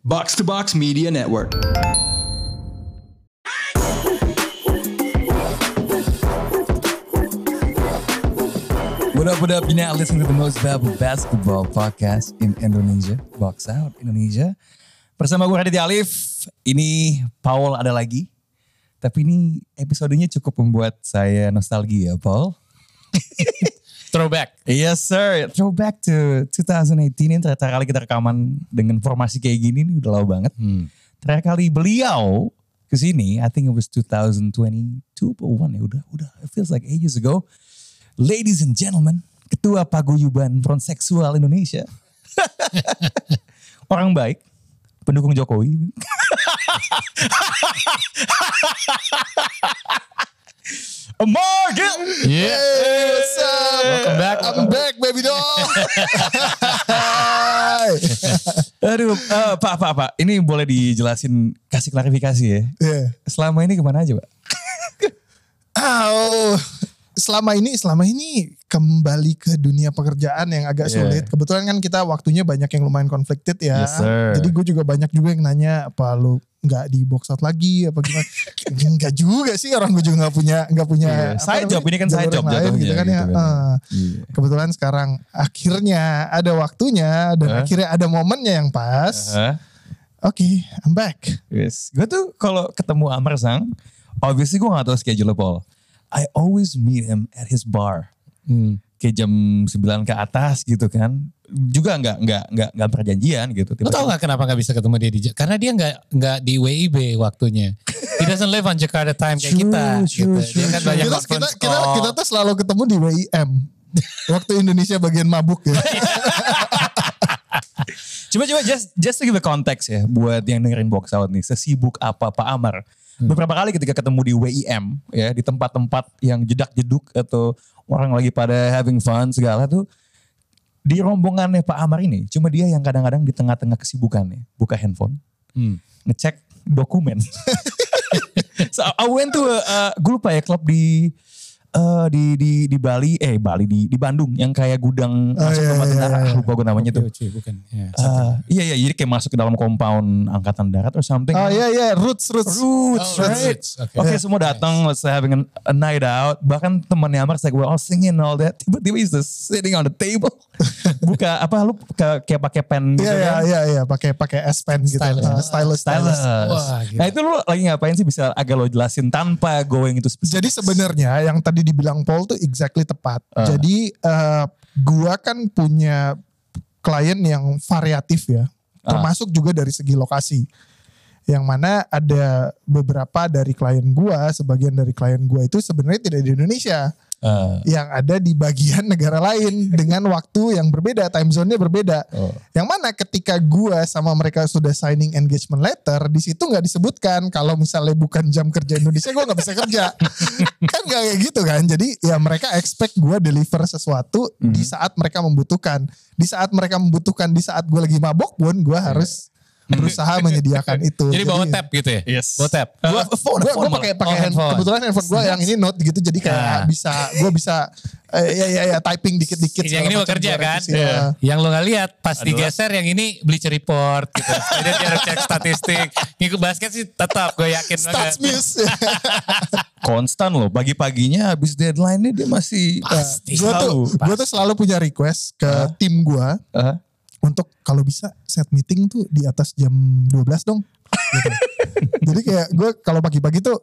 Box to Box Media Network. What up, what up? You're now listening to the most valuable basketball podcast in Indonesia. Box Out Indonesia. Bersama gue Raditya Alif. Ini Paul ada lagi. Tapi ini episodenya cukup membuat saya nostalgia, Paul. Throwback. Yes sir, throwback to 2018 ini terakhir kali kita rekaman dengan formasi kayak gini nih udah lama banget. Terakhir kali beliau ke sini, I think it was 2022 or one ya udah udah it feels like ages ago. Ladies and gentlemen, ketua paguyuban front seksual Indonesia. Orang baik, pendukung Jokowi. Amar Gil. Yeah. Hey, what's up? Welcome back. I'm back, baby doll. Hai. Aduh, eh, Pak, Pak, Pak. Ini boleh dijelasin, kasih klarifikasi ya. Yeah. Selama ini ke mana aja, Pak? Oh, selama ini, selama ini kembali ke dunia pekerjaan yang agak Yeah. sulit. Kebetulan kan kita waktunya banyak yang lumayan conflicted ya. Yes, sir. Jadi gue juga banyak juga yang nanya apa lu nggak di box out lagi apa gimana? Enggak juga sih orang gue juga nggak punya nggak punya apa side job, ini kan side job lain gitu kan ya. gitu kan. Eh, Iya. kebetulan sekarang akhirnya ada waktunya dan Hah? akhirnya ada momennya yang pas. Hah? Oke, I'm back. Yes. Gue tuh kalau ketemu Amar Sang, obviously gue gak tahu schedule Paul. I always meet him at his bar. Kayak jam 9 ke atas gitu kan. Juga nggak nggak nggak nggak perjanjian gitu. Lo tau gak kenapa gak bisa ketemu dia di Karena dia gak, nggak di WIB waktunya. He doesn't live on Jakarta time kayak True, kita. true, gitu. true, dia kan banyak kita, kita, kita, kita tuh selalu ketemu di WIM. Waktu Indonesia bagian mabuk ya. Coba coba just just to give a context ya buat yang dengerin box out nih. Sesibuk apa Pak Amar? Beberapa kali ketika ketemu di WIM ya di tempat-tempat yang jedak-jeduk atau orang lagi pada having fun segala tuh di rombongannya Pak Amar ini cuma dia yang kadang-kadang di tengah-tengah kesibukannya buka handphone Hmm. ngecek dokumen. so I went to a, uh, gue lupa ya klub di uh, di di di Bali eh Bali di di Bandung yang kayak gudang Oh, masuk iya, rumah iya, tentara iya. Ah, lupa gue namanya tuh. POC, bukan. Ya, Uh, iya iya jadi kayak masuk ke dalam compound angkatan darat or something. Oh iya iya, roots roots. Roots, Oh, right? roots, oke. Oke semua datang, let's say having a, a night out. Bahkan temannya Amar like we're all singing and all that. Tiba-tiba he's just sitting on the table. Buka apa lu kayak pakai pen gitu Iya iya kan? iya iya, pakai pakai S pen gitu. Stylus. Uh, stylus Stylus. stylus. Wah, gila. nah itu lu lagi ngapain sih bisa agak lo jelasin tanpa going itu? Jadi sebenarnya yang tadi dibilang Paul tuh exactly tepat. Ah. Jadi eh, gua kan punya klien yang variatif ya. Ah. Termasuk juga dari segi lokasi. Yang mana ada beberapa dari klien gua, sebagian dari klien gua itu sebenarnya tidak di Indonesia. Uh, yang ada di bagian negara lain dengan waktu yang berbeda, time zone-nya berbeda. Oh. Yang mana ketika gua sama mereka sudah signing engagement letter, di situ nggak disebutkan kalau misalnya bukan jam kerja Indonesia gua nggak bisa kerja. kan nggak kayak gitu kan. Jadi ya mereka expect gua deliver sesuatu di saat mereka membutuhkan. Di saat mereka membutuhkan, di saat gua lagi mabok pun gua harus berusaha menyediakan itu. Jadi bawa tab gitu ya? Yes. Bawa tab. Uh, phone, gue phone pakai pakai Oh, hand- handphone. kebetulan handphone gue yang ini note gitu jadi kayak Ah. bisa gue bisa eh, ya ya ya typing dikit-dikit yang ini bekerja kan? revisi, ya. Yang lo gak lihat pas Adalah- digeser yang ini Bleacher Report gitu. Jadi dia cek statistik. Ngikut basket sih tetap gue yakin Stats. Muse. konstan loh. Pagi-paginya habis deadline-nya dia masih Pasti. gue tuh Selalu. gue tuh selalu punya request ke tim gue Uh, untuk kalau bisa set meeting tuh di atas jam 12 dong. Gitu. Jadi kayak gue kalau pagi-pagi tuh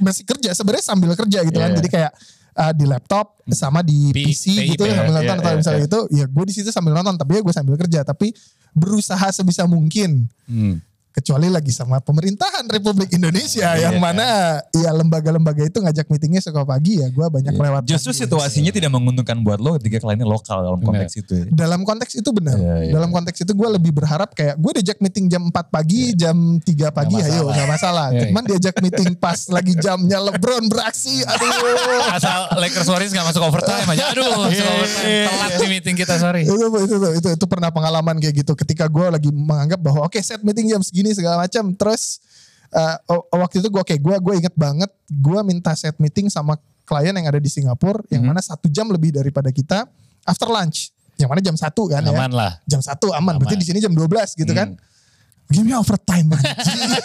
masih kerja sebenarnya sambil kerja gitu kan. Iya. Jadi kayak uh, di laptop sama di Di PC PIP, gitu sambil nonton iya, atau iya, misalnya iya. gitu. Ya gue di situ sambil nonton tapi ya gue sambil kerja tapi berusaha sebisa mungkin hmm. Kecuali lagi sama pemerintahan Republik Indonesia yang mana ya lembaga-lembaga itu ngajak meetingnya suka pagi ya gue banyak lewat Justru situasinya tidak menguntungkan buat lo ketika kliennya lokal dalam konteks itu. ya. dalam konteks itu benar Iya, iya. dalam konteks itu gue lebih berharap kayak gue diajak meeting jam 4 pagi jam 3 pagi Nggak ayo masalah. nggak masalah Iya, iya. cuman diajak meeting pas lagi jamnya LeBron beraksi aduh Asal Lakers Warriors gak masuk overtime aja. Aduh, masuk overtime. Telat di meeting kita, sorry. itu, itu, itu, itu, itu pernah pengalaman kayak gitu ketika gue lagi menganggap bahwa oke set meeting jam segini segala macam terus oh, waktu itu gue oke gue gue inget banget gue minta set meeting sama klien yang ada di Singapura yang mana satu jam lebih daripada kita after lunch yang mana jam satu kan ya Aman lah. jam satu aman, berarti Aman. di sini jam 12 gitu kan. Gamenya overtime anjing.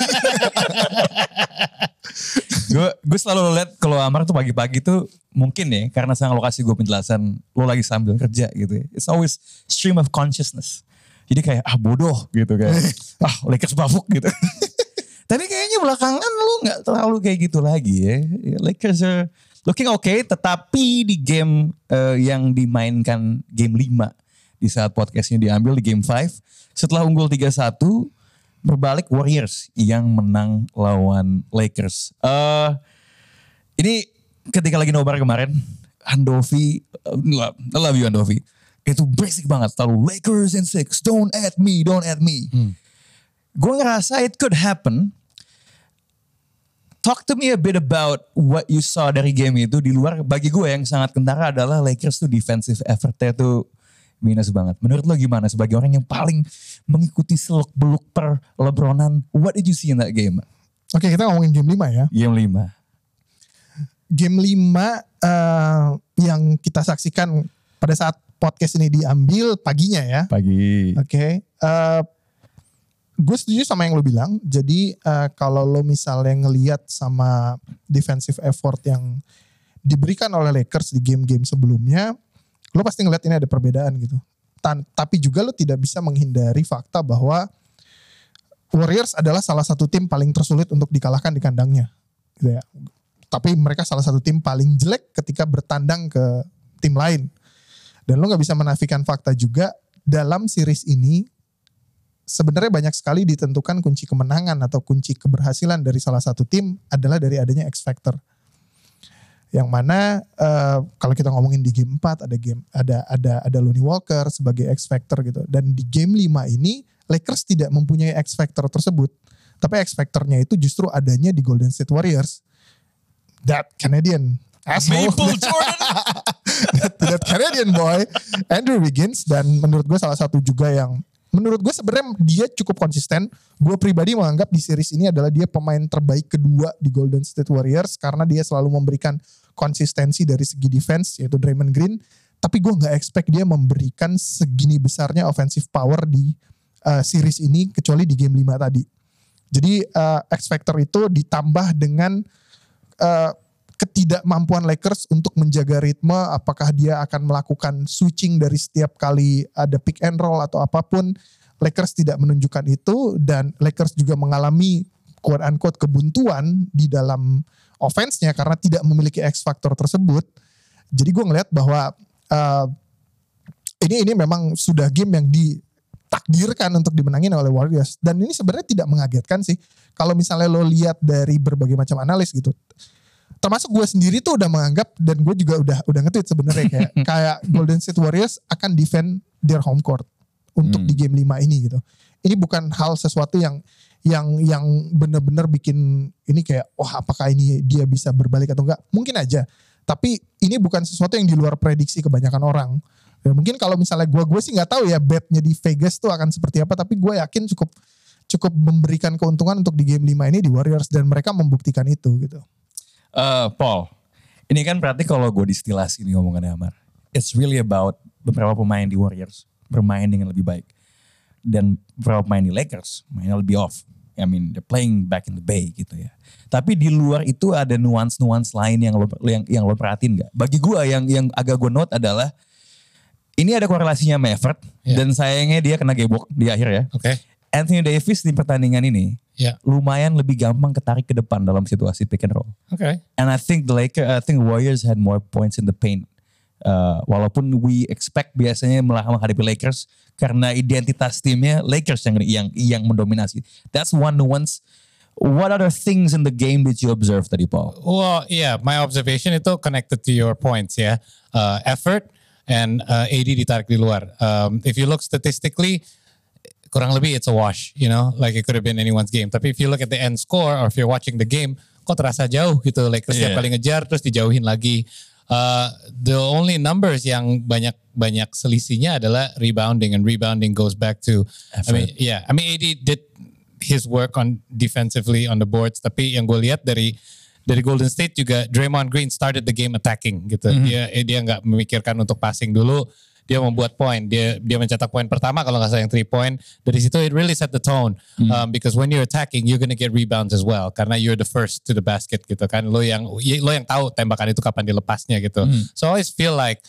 gue gue selalu lihat kalau Amar tuh pagi-pagi tuh mungkin ya karena sang lokasi gue penjelasan lo lagi sambil kerja gitu ya. It's always stream of consciousness. Jadi kayak ah bodoh gitu kayak ah Lakers bafuk gitu. Tapi kayaknya belakangan lu nggak terlalu kayak gitu lagi ya. Lakers are looking okay tetapi di game eh, yang dimainkan game 5 di saat podcastnya diambil di game 5 setelah unggul 3-1 berbalik Warriors yang menang lawan Lakers. Eh ini ketika lagi nobar kemarin, Andovi, uh, I love you Andovi. Itu basic banget, selalu Lakers in six, don't at me, don't at me. Gue ngerasa it could happen. Talk to me a bit about what you saw dari game itu di luar. Bagi gue yang sangat kentara adalah Lakers tuh defensive effortnya tuh minus banget. Menurut lo gimana sebagai orang yang paling mengikuti seluk beluk per Lebronan? What did you see in that game? Oke kita ngomongin game 5 ya. Game 5. Game 5 eh, yang kita saksikan pada saat podcast ini diambil paginya ya. Pagi. Oke. eh, gue setuju sama yang lo bilang. Jadi eh, kalau lo misalnya ngeliat sama defensive effort yang diberikan oleh Lakers di game-game sebelumnya, lo pasti ngeliat ini ada perbedaan gitu. Tan- tapi juga lo tidak bisa menghindari fakta bahwa Warriors adalah salah satu tim paling tersulit untuk dikalahkan di kandangnya. Gitu ya. Tapi mereka salah satu tim paling jelek ketika bertandang ke tim lain. Dan lo nggak bisa menafikan fakta juga dalam series ini sebenarnya banyak sekali ditentukan kunci kemenangan atau kunci keberhasilan dari salah satu tim adalah dari adanya X factor. Yang mana eh, kalau kita ngomongin di game 4 ada game ada ada ada Lonnie Walker sebagai X factor gitu. Dan di game 5 ini Lakers tidak mempunyai X factor tersebut. Tapi X factornya itu justru adanya di Golden State Warriors. That Canadian asshole. Maple Jordan. that Canadian boy Andrew Wiggins dan menurut gue salah satu juga yang menurut gue sebenarnya dia cukup konsisten. Gue pribadi menganggap di series ini adalah dia pemain terbaik kedua di Golden State Warriors karena dia selalu memberikan konsistensi dari segi defense yaitu Draymond Green. Tapi gue nggak expect dia memberikan segini besarnya offensive power di uh, series ini kecuali di game 5 tadi. Jadi uh, X factor itu ditambah dengan uh, ketidakmampuan Lakers untuk menjaga ritme apakah dia akan melakukan switching dari setiap kali ada pick and roll atau apa pun Lakers tidak menunjukkan itu dan Lakers juga mengalami quote unquote kebuntuan di dalam offense-nya karena tidak memiliki X factor tersebut. Jadi gue ngelihat bahwa uh, ini ini memang sudah game yang ditakdirkan untuk dimenangin oleh Warriors. Dan ini sebenarnya tidak mengagetkan sih. Kalau misalnya lo lihat dari berbagai macam analis gitu termasuk gue sendiri tuh udah menganggap dan gue juga udah udah nge-tweet sebenarnya kayak kayak Golden State Warriors akan defend their home court untuk Hmm. di game 5 ini gitu. Ini bukan hal sesuatu yang yang yang benar-benar bikin ini kayak wah apakah ini dia bisa berbalik atau enggak? Mungkin aja. Tapi ini bukan sesuatu yang di luar prediksi kebanyakan orang. Ya, mungkin kalau misalnya gue gue sih nggak tahu ya betnya di Vegas tuh akan seperti apa tapi gue yakin cukup cukup memberikan keuntungan untuk di game 5 ini di Warriors dan mereka membuktikan itu gitu. Eh, Paul, ini kan berarti kalau gue distilasi nih ngomongannya Amar. It's really about beberapa pemain di Warriors bermain dengan lebih baik. Dan beberapa pemain di Lakers mainnya lebih off. I mean, they're playing back in the bay gitu ya. Tapi di luar itu ada nuance-nuance lain yang lo yang, yang lo perhatiin gak? Bagi gue yang yang agak gue note adalah ini ada korelasinya sama effort Ya. dan sayangnya dia kena gebok di akhir ya. Oke. Anthony Davis di pertandingan ini Ya. lumayan lebih gampang ketarik ke depan dalam situasi pick and roll. Oke. And I think the Lakers, I think Warriors had more points in the paint. Uh, walaupun we expect biasanya melah- menghadapi Lakers karena identitas timnya Lakers yang yang yang mendominasi. That's one nuance. What other things in the game did you observe tadi, Paul? Well, yeah, my observation itu connected to your points ya. Uh, effort and uh, AD ditarik di luar. Um, if you look statistically, kurang lebih it's a wash, you know, like it could have been anyone's game. Tapi if you look at the end score or if you're watching the game, kok terasa jauh gitu. Yeah. setiap kali ngejar terus dijauhin lagi. Uh, the only numbers yang banyak banyak selisihnya adalah rebounding and rebounding goes back to I mean yeah I mean AD did his work on defensively on the boards tapi yang gue lihat dari dari Golden State juga Draymond Green started the game attacking gitu dia eh, dia nggak memikirkan untuk passing dulu dia membuat poin, dia dia mencetak poin pertama kalau nggak salah yang three point. Dari situ it really set the tone um, because when you're attacking you're gonna get rebounds as well karena you're the first to the basket gitu kan. Lo yang lo yang tahu tembakan itu kapan dilepasnya gitu. So I always feel like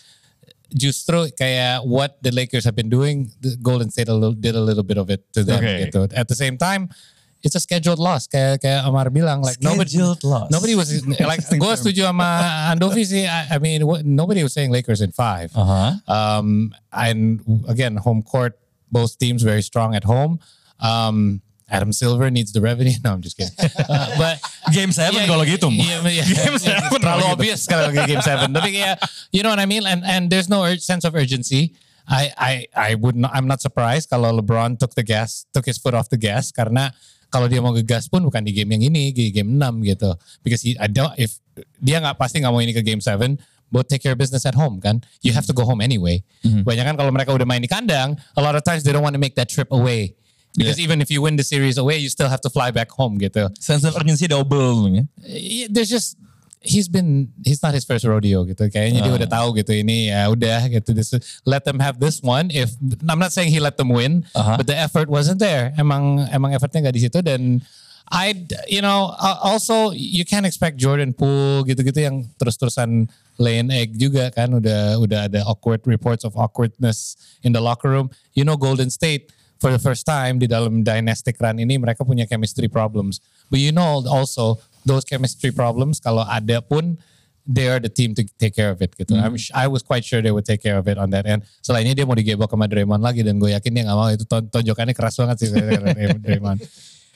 justru kayak what the Lakers have been doing, the Golden State a little, did a little bit of it to them Okay. gitu. At the same time, it's a scheduled loss kayak kayak Amar bilang like nobody loss. nobody was like gue setuju sama Andovi sih. I, I mean nobody was saying Lakers in five. Uh-huh. Um, and again, home court, both teams very strong at home. Um, Adam Silver needs the revenue. No, I'm just kidding. Uh, but Game 7 kalau gitu. Iya, iya. Game seven terlalu gitu. obvious kalau game seven. Tapi kayak, you know what I mean? And and there's no sense of urgency. I I I would not, I'm not surprised kalau LeBron took the gas, took his foot off the gas karena kalau dia mau gegas pun bukan di game yang ini, di game 6 gitu. Because he, I don't, if dia nggak pasti nggak mau ini ke game 7, but take care of business at home kan. You have to go home anyway. Banyak kan kalau mereka udah main di kandang, a lot of times they don't want to make that trip away. Because even if you win the series away, you still have to fly back home gitu. Sense of urgency double. ya. Yeah, there's just he's been he's not his first rodeo gitu. Kayaknya dia udah tahu gitu ini ya udah gitu. This let them have this one. If I'm not saying he let them win Uh-huh. but the effort wasn't there. Emang emang effortnya nggak di situ. Dan I you know uh, also you can't expect Jordan Poole gitu-gitu yang terus-terusan lay an egg juga kan. Udah udah ada awkward reports of awkwardness in the locker room. You know Golden State for the first time di dalam dynastic run ini mereka punya chemistry problems. But you know also those chemistry problems kalau ada pun they are the team to take care of it gitu. I'm sh- I was quite sure they would take care of it on that end. Selainnya dia mau digebok sama Draymond lagi dan gue yakin dia nggak mau itu ton- tonjokannya keras banget sih Draymond.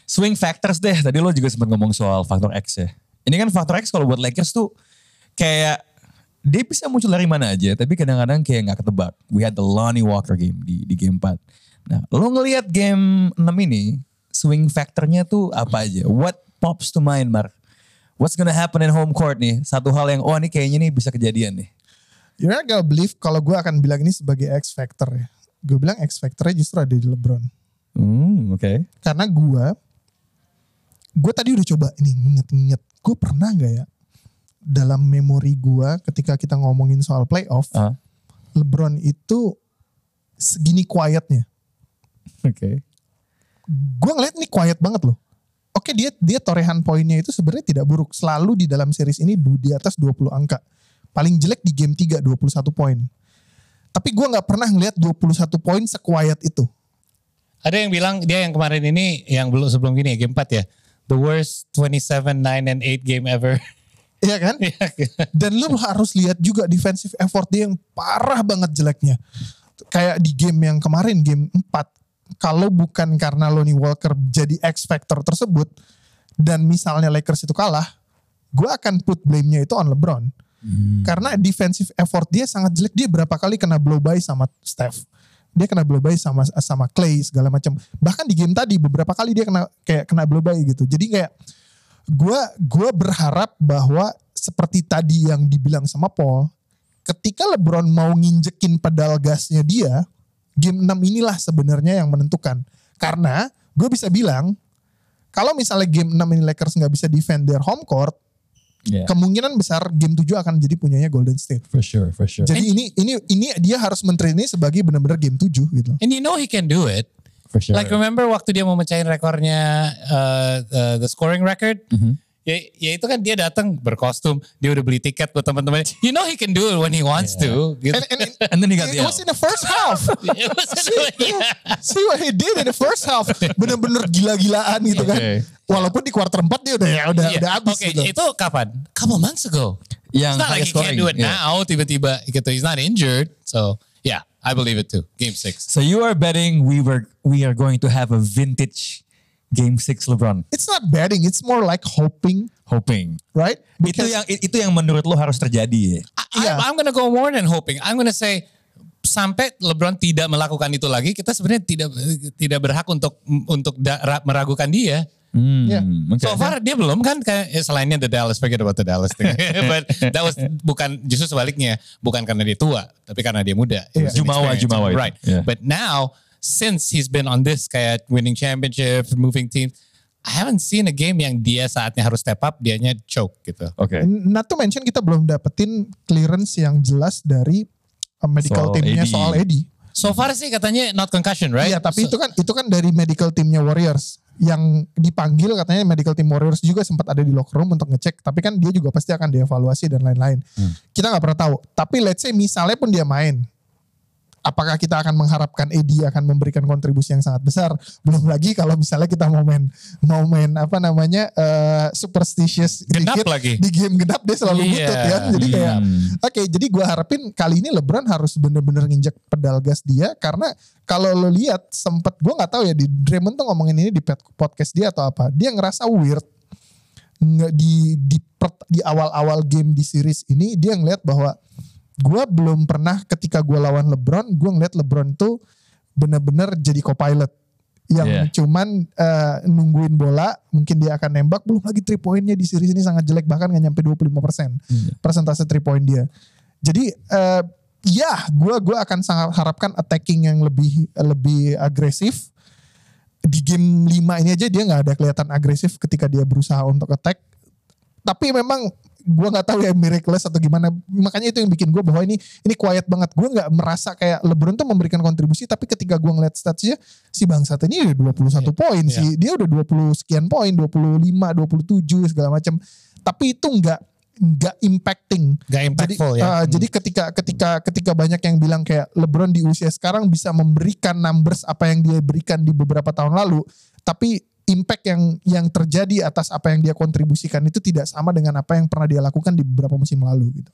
Swing factors deh. Tadi lo juga sempat ngomong soal faktor X ya. Ini kan faktor X kalau buat Lakers tuh kayak dia bisa muncul dari mana aja, tapi kadang-kadang kayak nggak ketebak. We had the Lonnie Walker game di di game 4. Nah, lo ngelihat game 6 ini, swing factornya tuh apa aja? What pops to mind, Mark? What's gonna happen in home court nih? Satu hal yang, oh ini kayaknya nih bisa kejadian nih. You're not gonna believe kalau gue akan bilang ini sebagai X factor ya. Gue bilang X factornya justru ada di LeBron. Hmm, oke. Karena gue, gue tadi udah coba ini nginget-nginget. Gue pernah gak ya dalam memori gue ketika kita ngomongin soal playoff, Ah, LeBron itu segini quietnya. Oke. Gue ngeliat nih quiet banget loh. Oke dia dia torehan poinnya itu sebenarnya tidak buruk. Selalu di dalam series ini di atas 20 angka. Paling jelek di game 3 21 poin. Tapi gue nggak pernah ngeliat 21 poin sequiet itu. Ada yang bilang dia yang kemarin ini yang belum sebelum gini ya game 4 ya. The worst 27 9 and 8 game ever. Iya kan? Dan lu harus lihat juga defensive effort dia yang parah banget jeleknya. Kayak di game yang kemarin, game 4. Kalau bukan karena Lonnie Walker jadi X factor tersebut, dan misalnya Lakers itu kalah, gue akan put blame-nya itu on LeBron. Karena defensive effort dia sangat jelek. Dia berapa kali kena blow by sama Steph. Dia kena blow by sama sama Clay segala macam. Bahkan di game tadi beberapa kali dia kena kayak kena blow by gitu. Jadi kayak gue gua berharap bahwa seperti tadi yang dibilang sama Paul, ketika LeBron mau nginjekin pedal gasnya dia, game 6 inilah sebenarnya yang menentukan. Karena gue bisa bilang, kalau misalnya game 6 ini Lakers nggak bisa defend their home court, Yeah. kemungkinan besar game 7 akan jadi punyanya Golden State. For sure, for sure. Jadi ini ini ini dia harus menteri ini sebagai benar-benar game 7 gitu. And you know he can do it. For sure. Like remember waktu dia mau mecahin rekornya uh, uh, the scoring record? Ya, ya itu kan dia datang berkostum, dia udah beli tiket buat teman-teman. You know he can do it when he wants to. Gitu. And, and, And then he got it the was out. in the first half. It was yeah. See what he did in the first half. Bener-bener gila-gilaan gitu kan. Okay. Walaupun di quarter 4 dia udah ya udah Yeah. udah habis Oke, gitu. itu kapan? Couple months ago. Yang It's not like he can't scoring, do it yeah. now. Tiba-tiba gitu. He's not injured. So yeah, I believe it too. Game six. So you are betting we were we are going to have a vintage game 6 LeBron. It's not betting, it's more like hoping, Hoping. right? Itu yang itu yang menurut lo harus terjadi ya. I, Yeah. I'm gonna go more than hoping. I'm gonna say sampai LeBron tidak melakukan itu lagi, kita sebenarnya tidak tidak berhak untuk untuk da- ra- meragukan dia. Hmm, Yeah. oke. So far dia belum kan kayak eh, selainnya the Dallas forget about the Dallas thing. But that was bukan justru sebaliknya bukan karena dia tua tapi karena dia muda. An Jumawa. Jumawa. Right. Yeah. But now since he's been on this kayak winning championships, moving teams, I haven't seen a game yang dia saatnya harus step up, dianya choke gitu. Oke. Not to mention kita belum dapetin clearance yang jelas dari uh, medical Soal timnya AD. soal Eddie. So far sih katanya not concussion, right? Iya, tapi So- itu kan itu kan dari medical timnya Warriors yang dipanggil katanya medical team Warriors juga sempat ada di locker room untuk ngecek, tapi kan dia juga pasti akan dievaluasi dan lain-lain. Kita nggak pernah tahu. Tapi let's say misalnya pun dia main, apakah kita akan mengharapkan AD akan memberikan kontribusi yang sangat besar? Belum lagi kalau misalnya kita mau main mau main apa namanya eh, superstitious Genap dikit, lagi. di game genap dia selalu Iya. butut ya. Jadi kayak Oke, jadi gua harapin kali ini LeBron harus bener-bener nginjek pedal gas dia karena kalau lo lihat sempet gua nggak tahu ya di Draymond tuh ngomongin ini di podcast dia atau apa. Dia ngerasa weird nggak di di per- di awal-awal game di series ini dia ngeliat bahwa gua belum pernah ketika gua lawan LeBron, gua ngeliat LeBron tuh bener-bener jadi co-pilot yang Yeah. cuman eh, nungguin bola, mungkin dia akan nembak, belum lagi three pointnya di series ini sangat jelek bahkan nggak nyampe 25% persentase three point dia. Jadi eh, ya, gua gua akan sangat harapkan attacking yang lebih lebih agresif. Di game 5 ini aja dia nggak ada kelihatan agresif ketika dia berusaha untuk attack. Tapi memang gua nggak tahu ya miraculous atau gimana. Makanya itu yang bikin gua bahwa ini ini quiet banget. Gua nggak merasa kayak LeBron tuh memberikan kontribusi. Tapi ketika gua ngeliat statsnya si bangsat ini udah 21 poin Iya. sih. Dia udah 20 sekian poin, 25, 27 segala macam. Tapi itu nggak nggak impacting. Gak impactful jadi, ya. uh, jadi ketika ketika ketika banyak yang bilang kayak LeBron di usia sekarang bisa memberikan numbers apa yang dia berikan di beberapa tahun lalu, tapi impact yang yang terjadi atas apa yang dia kontribusikan itu tidak sama dengan apa yang pernah dia lakukan di beberapa musim lalu gitu.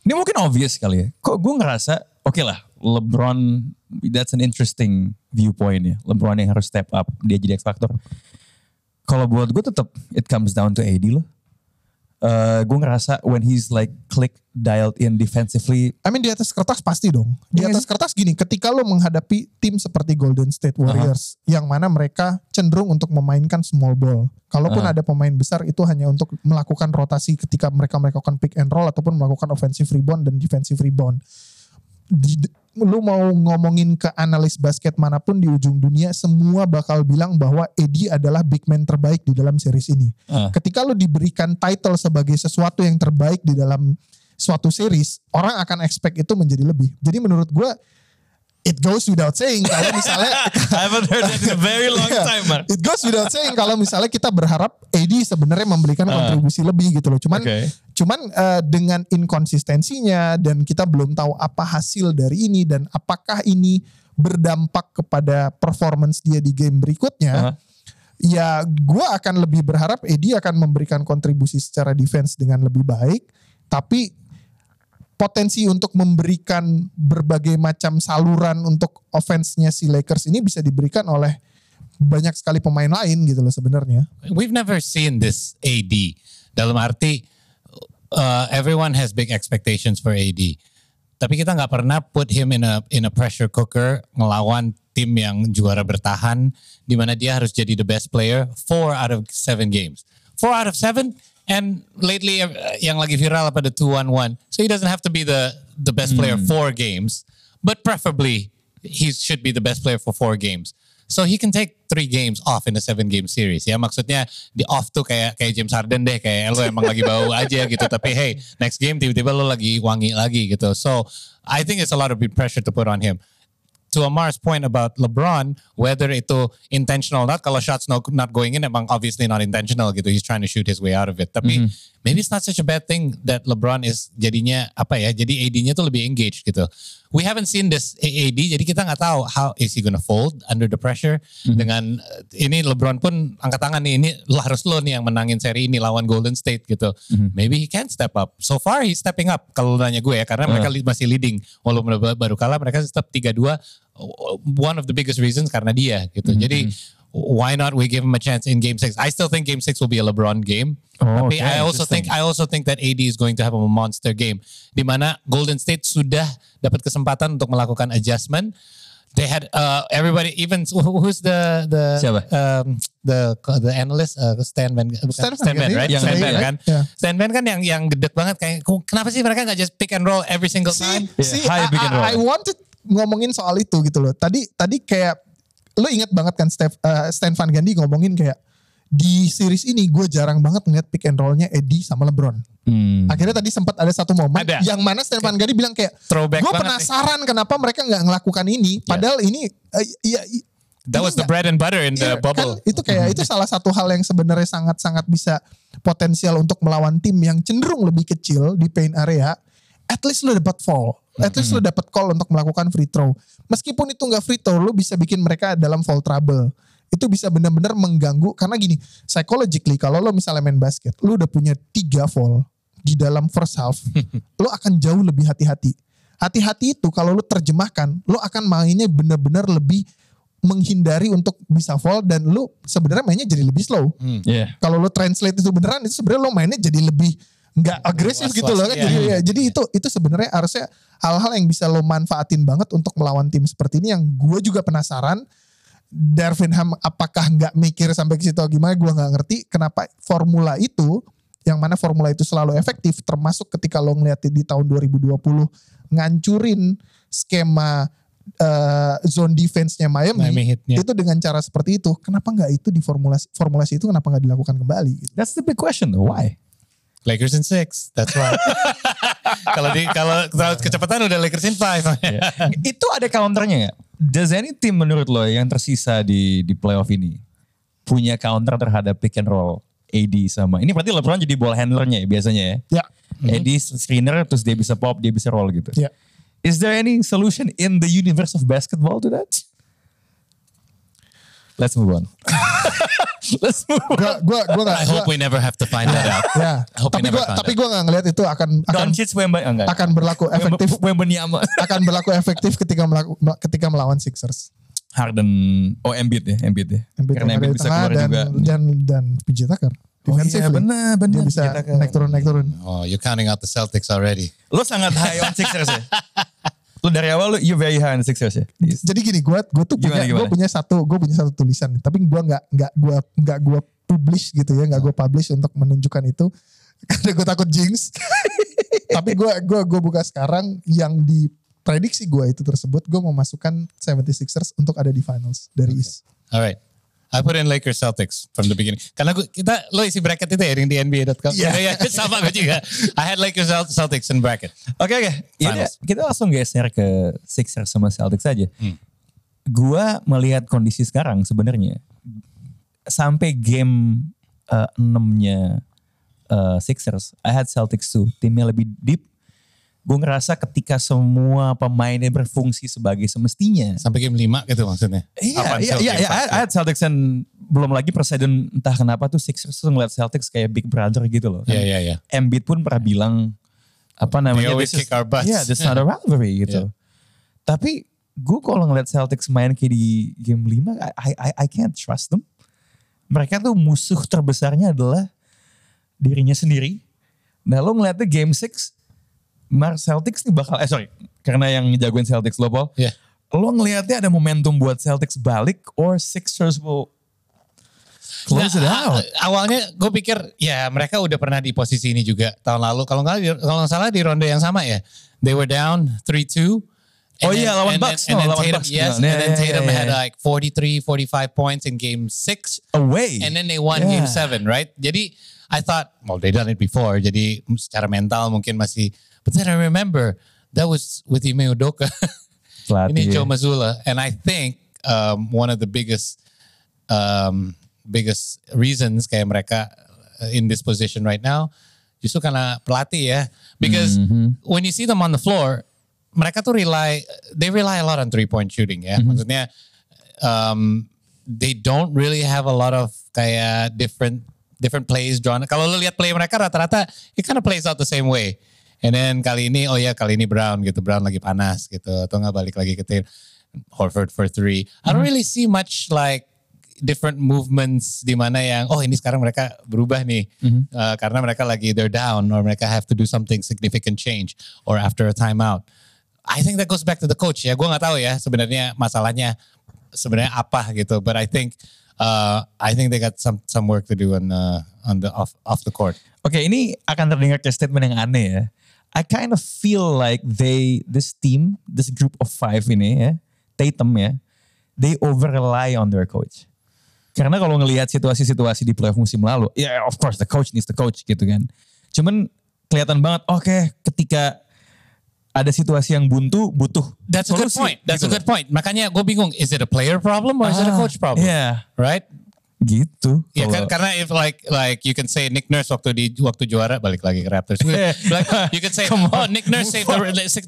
Ini mungkin obvious kali ya. Kok gue ngerasa, oke lah, LeBron, that's an interesting viewpoint ya. LeBron yang harus step up, dia jadi X Factor. Kalau buat gue tetap, it comes down to AD loh. Eh gue ngerasa when he's like click dialed in defensively, I mean di atas kertas pasti dong. Di Iya atas kertas gini, ketika lo menghadapi tim seperti Golden State Warriors yang mana mereka cenderung untuk memainkan small ball. Kalaupun Aha. ada pemain besar itu hanya untuk melakukan rotasi ketika mereka melakukan pick and roll ataupun melakukan offensive rebound dan defensive rebound. Di, lu mau ngomongin ke analis basket mana pun di ujung dunia semua bakal bilang bahwa Eddie adalah big man terbaik di dalam series ini Ah. ketika lu diberikan title sebagai sesuatu yang terbaik di dalam suatu series, orang akan expect itu menjadi lebih. Jadi menurut gue, it goes without saying kalau misalnya I haven't heard that in a very long time, man. it goes without saying kalau misalnya kita berharap AD sebenarnya memberikan Ah. kontribusi lebih gitu loh. Cuman Oke. Cuman eh, dengan inkonsistensinya dan kita belum tahu apa hasil dari ini dan apakah ini berdampak kepada performance dia di game berikutnya Aha. ya gue akan lebih berharap Edi akan memberikan kontribusi secara defense dengan lebih baik tapi potensi untuk memberikan berbagai macam saluran untuk offense-nya si Lakers ini bisa diberikan oleh banyak sekali pemain lain gitu loh sebenarnya. We've never seen this AD. Dalam arti uh, everyone has big expectations for AD. Tapi kita nggak pernah put him in a in a pressure cooker ngelawan tim yang juara bertahan di mana dia harus jadi the best player four out of seven games. Four out of seven and lately uh, yang lagi viral apa the 2-1-1. So he doesn't have to be the the best player four games, but preferably he should be the best player for four games. So he can take three games off in a seven game series. Ya maksudnya di off tuh kayak kayak James Harden deh kayak lo emang lagi bau aja gitu. Tapi hey next game tiba-tiba lo lagi wangi lagi gitu. So I think it's a lot of big pressure to put on him. To Amar's point about LeBron, whether itu intentional or not, kalau shots no, not going in, emang obviously not intentional gitu. He's trying to shoot his way out of it. Tapi maybe it's not such a bad thing that LeBron is jadinya apa ya? Jadi AD-nya tuh lebih engaged gitu. We haven't seen this AD, jadi kita nggak tahu how is he gonna fold under the pressure. Dengan uh, ini LeBron pun angkat tangan nih, ini lo harus lo nih yang menangin seri ini lawan Golden State gitu. Maybe he can step up. So far he's stepping up kalau nanya gue ya, karena mereka li- masih leading. Walaupun ba- baru kalah, mereka tetap 3-2. One of the biggest reasons karena dia gitu. Jadi why not we give him a chance in game six? I still think game six will be a LeBron game. Oh, Tapi okay, I also think I also think that AD is going to have a monster game di mana Golden State sudah dapat kesempatan untuk melakukan adjustment. They had uh, everybody even who- who's the the Siapa? um, the the analyst uh, Stan Van Stan Van Stan Van, right? yang Stan Van kan? Ya. Stan Van kan yang yang gedek banget kayak "Kok- kenapa sih mereka nggak just pick and roll every single time? Si, si high I, pick and roll. I, I wanted ngomongin soal itu gitu loh. Tadi tadi kayak lu ingat banget kan Steph, uh, Stan Van Gundy ngomongin kayak di series ini gue jarang banget ngeliat pick and rollnya Eddie sama LeBron. Hmm. Akhirnya tadi sempat ada satu momen Ada. yang mana Stefan Gari bilang kayak Throwback gue penasaran kenapa mereka nggak ngelakukan ini. Padahal ini eh, iya That was the bread and butter in the Iya, bubble. kan itu kayak itu salah satu hal yang sebenarnya sangat-sangat bisa potensial untuk melawan tim yang cenderung lebih kecil di paint area. At least lu dapat fall, at least lu dapat call untuk melakukan free throw. Meskipun itu nggak free throw, lu bisa bikin mereka dalam foul trouble. Itu bisa benar-benar mengganggu karena gini, psychologically kalau lo misalnya main basket, lu udah punya tiga fall di dalam first half, lo akan jauh lebih hati-hati. Hati-hati itu kalau lu terjemahkan, lo akan mainnya benar-benar lebih menghindari untuk bisa fall dan lu sebenarnya mainnya jadi lebih slow. Yeah. Kalau lu translate itu beneran itu sebenarnya lo mainnya jadi lebih nggak agresif gitu loh kan. Was-was, Jadi, iya. ya, jadi itu itu sebenarnya harusnya hal-hal yang bisa lo manfaatin banget untuk melawan tim seperti ini yang gue juga penasaran. Darvin Ham apakah nggak mikir sampai ke situ gimana gue nggak ngerti kenapa formula itu yang mana formula itu selalu efektif termasuk ketika lo ngeliat di tahun 2020 ngancurin skema eh, zone defense-nya Miami, Miami itu dengan cara seperti itu kenapa nggak itu di formulasi formulasi itu kenapa nggak dilakukan kembali gitu. That's the big question though. Why? Lakers in six. That's why. kalau di kalau kalau kecepatan udah Lakers in five. itu ada counternya nggak? Does any team menurut lo yang tersisa di di playoff ini punya counter terhadap pick and roll AD sama ini berarti LeBron jadi ball handlernya ya biasanya ya? Ya, AD screener terus dia bisa pop dia bisa roll gitu. ya. Is there any solution in the universe of basketball to that? Let's move on. Let's move on. Gua gua gua nggak. I hope gua- we never have to find that out. Ya. I hope Tapi found tapi gua nggak ngelihat itu akan akan Doncic Wemba enggak. akan berlaku efektif Wembanyama. akan berlaku efektif ketika melaku, ketika melawan Sixers. Harden oh Embiid ya, Embiid ya. Embiid Karena Embiid bisa keluar dan, juga. dan dan PJ Tucker. Oh iya, benar, benar. Dia bisa naik turun naik turun. Oh, you're counting out the Celtics already. Lo sangat high on Sixers ya? Lo dari awal lo you very high on Sixers ya? Jadi gini, gue gue tuh Gimana, punya gue punya satu gue punya satu tulisan, tapi gue nggak nggak gue nggak gue publish gitu ya, nggak gue publish untuk menunjukkan itu karena gue takut jinx. tapi gue gue gue buka sekarang yang di prediksi gue itu tersebut, gue mau masukkan 76ers untuk ada di finals dari East. Alright. I put in Lakers Celtics from the beginning. Karena gua, kita lo isi bracket itu ya yang di NBA.com. Iya. Iya, sama gue juga. I had Lakers Celt- Celtics in bracket. Oke oke. Ini Finals. kita langsung geser ke Sixers sama Celtics saja. Hmm. Gua melihat kondisi sekarang sebenarnya sampai game eh, enamnya eh, Sixers, I had Celtics tuh. Timnya lebih deep. Gue ngerasa ketika semua pemainnya berfungsi sebagai semestinya. Sampai game 5 gitu maksudnya. Iya, iya, iya, iya. five, I, I had Celtics and belum lagi Presiden entah kenapa tuh Sixers tuh ngeliat Celtics kayak big brother gitu loh. Iya, iya, iya. Embiid pun pernah bilang apa namanya? always this is- kick our butts. Yeah, that's not a rivalry gitu. Tapi gue kalau ngeliat Celtics main kayak di game 5, I, I, I can't trust them. Mereka tuh musuh terbesarnya adalah dirinya sendiri. Nah lo ngeliatnya game 6, Mar Celtics nih bakal, eh sorry, karena yang jagoin Celtics lo Paul. Iya. Lo ngeliatnya ada momentum buat Celtics balik or Sixers will close it Nah, out. a- Awalnya gue pikir ya mereka udah pernah di posisi ini juga tahun lalu. Kalau nggak kalau nggak salah di ronde yang sama ya. They were down 3-2. Oh And iya, then- lawan and Bucks. And No, lawan Tatum, Bucks. yes. Yeah, and then yeah, Tatum yeah, had yeah. like 43, 45 points in game 6. Away. And then they won Yeah. game 7, right? Jadi I thought, well they done it before. Jadi secara mental mungkin masih. But then I remember that was with Ime Udoka. Ya. Joe Mazzulla. And I think um, one of the biggest um, biggest reasons kayak mereka uh, in this position right now justru karena pelatih ya. Because when you see them on the floor, mereka tuh rely they rely a lot on three point shooting ya. Maksudnya um, they don't really have a lot of kayak different different plays drawn. Kalau lu lihat play mereka rata-rata it kind of plays out the same way. And then kali ini oh ya kali ini Brown gitu. Brown lagi panas gitu atau nggak balik lagi ke tim Horford for three. I don't really see much like different movements di mana yang oh ini sekarang mereka berubah nih Uh, karena mereka lagi they're down or mereka have to do something significant change or after a timeout. I think that goes back to the coach ya. Gue nggak tahu ya sebenarnya masalahnya sebenarnya apa gitu. But I think uh, I think they got some some work to do on uh, on the off off the court. Oke, ini akan terdengar kayak statement yang aneh ya. I kind of feel like they, this team, this group of five ini ya, Tatum ya, they over rely on their coach. Karena kalau ngelihat situasi-situasi di playoff musim lalu, ya yeah, of course the coach needs the coach gitu kan. Cuman kelihatan banget, oke ketika ada situasi yang buntu butuh That's a good solusi, point. That's gitu a good point. Makanya gue bingung, is it a player problem or is it a Ah, coach problem? Iya, Right? Gitu. Ya kan Kalau- karena if like like you can say Nick Nurse waktu di waktu juara balik lagi ke Raptors. like, you can say oh Nick Nurse saved the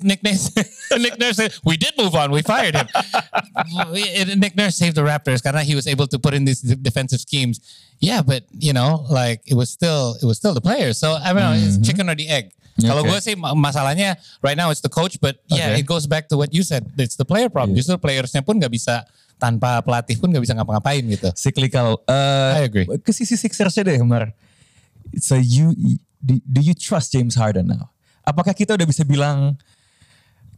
Nick Nurse Nick Nurse we did move on. We fired him. Nick Nurse saved the Raptors karena he was able to put in these defensive schemes. Yeah, but you know like it was still it was still the players. So I don't know, it's chicken or the egg. Kalau Okay. gue sih ma- masalahnya right now it's the coach, but yeah Okay. it goes back to what you said. It's the player problem. Justru playersnya pun nggak bisa tanpa pelatih pun nggak bisa ngapa-ngapain gitu. cyclical. Uh, I agree. Ke sisi Sixersnya deh, Mar. So you, do, do you trust James Harden now? Apakah kita udah bisa bilang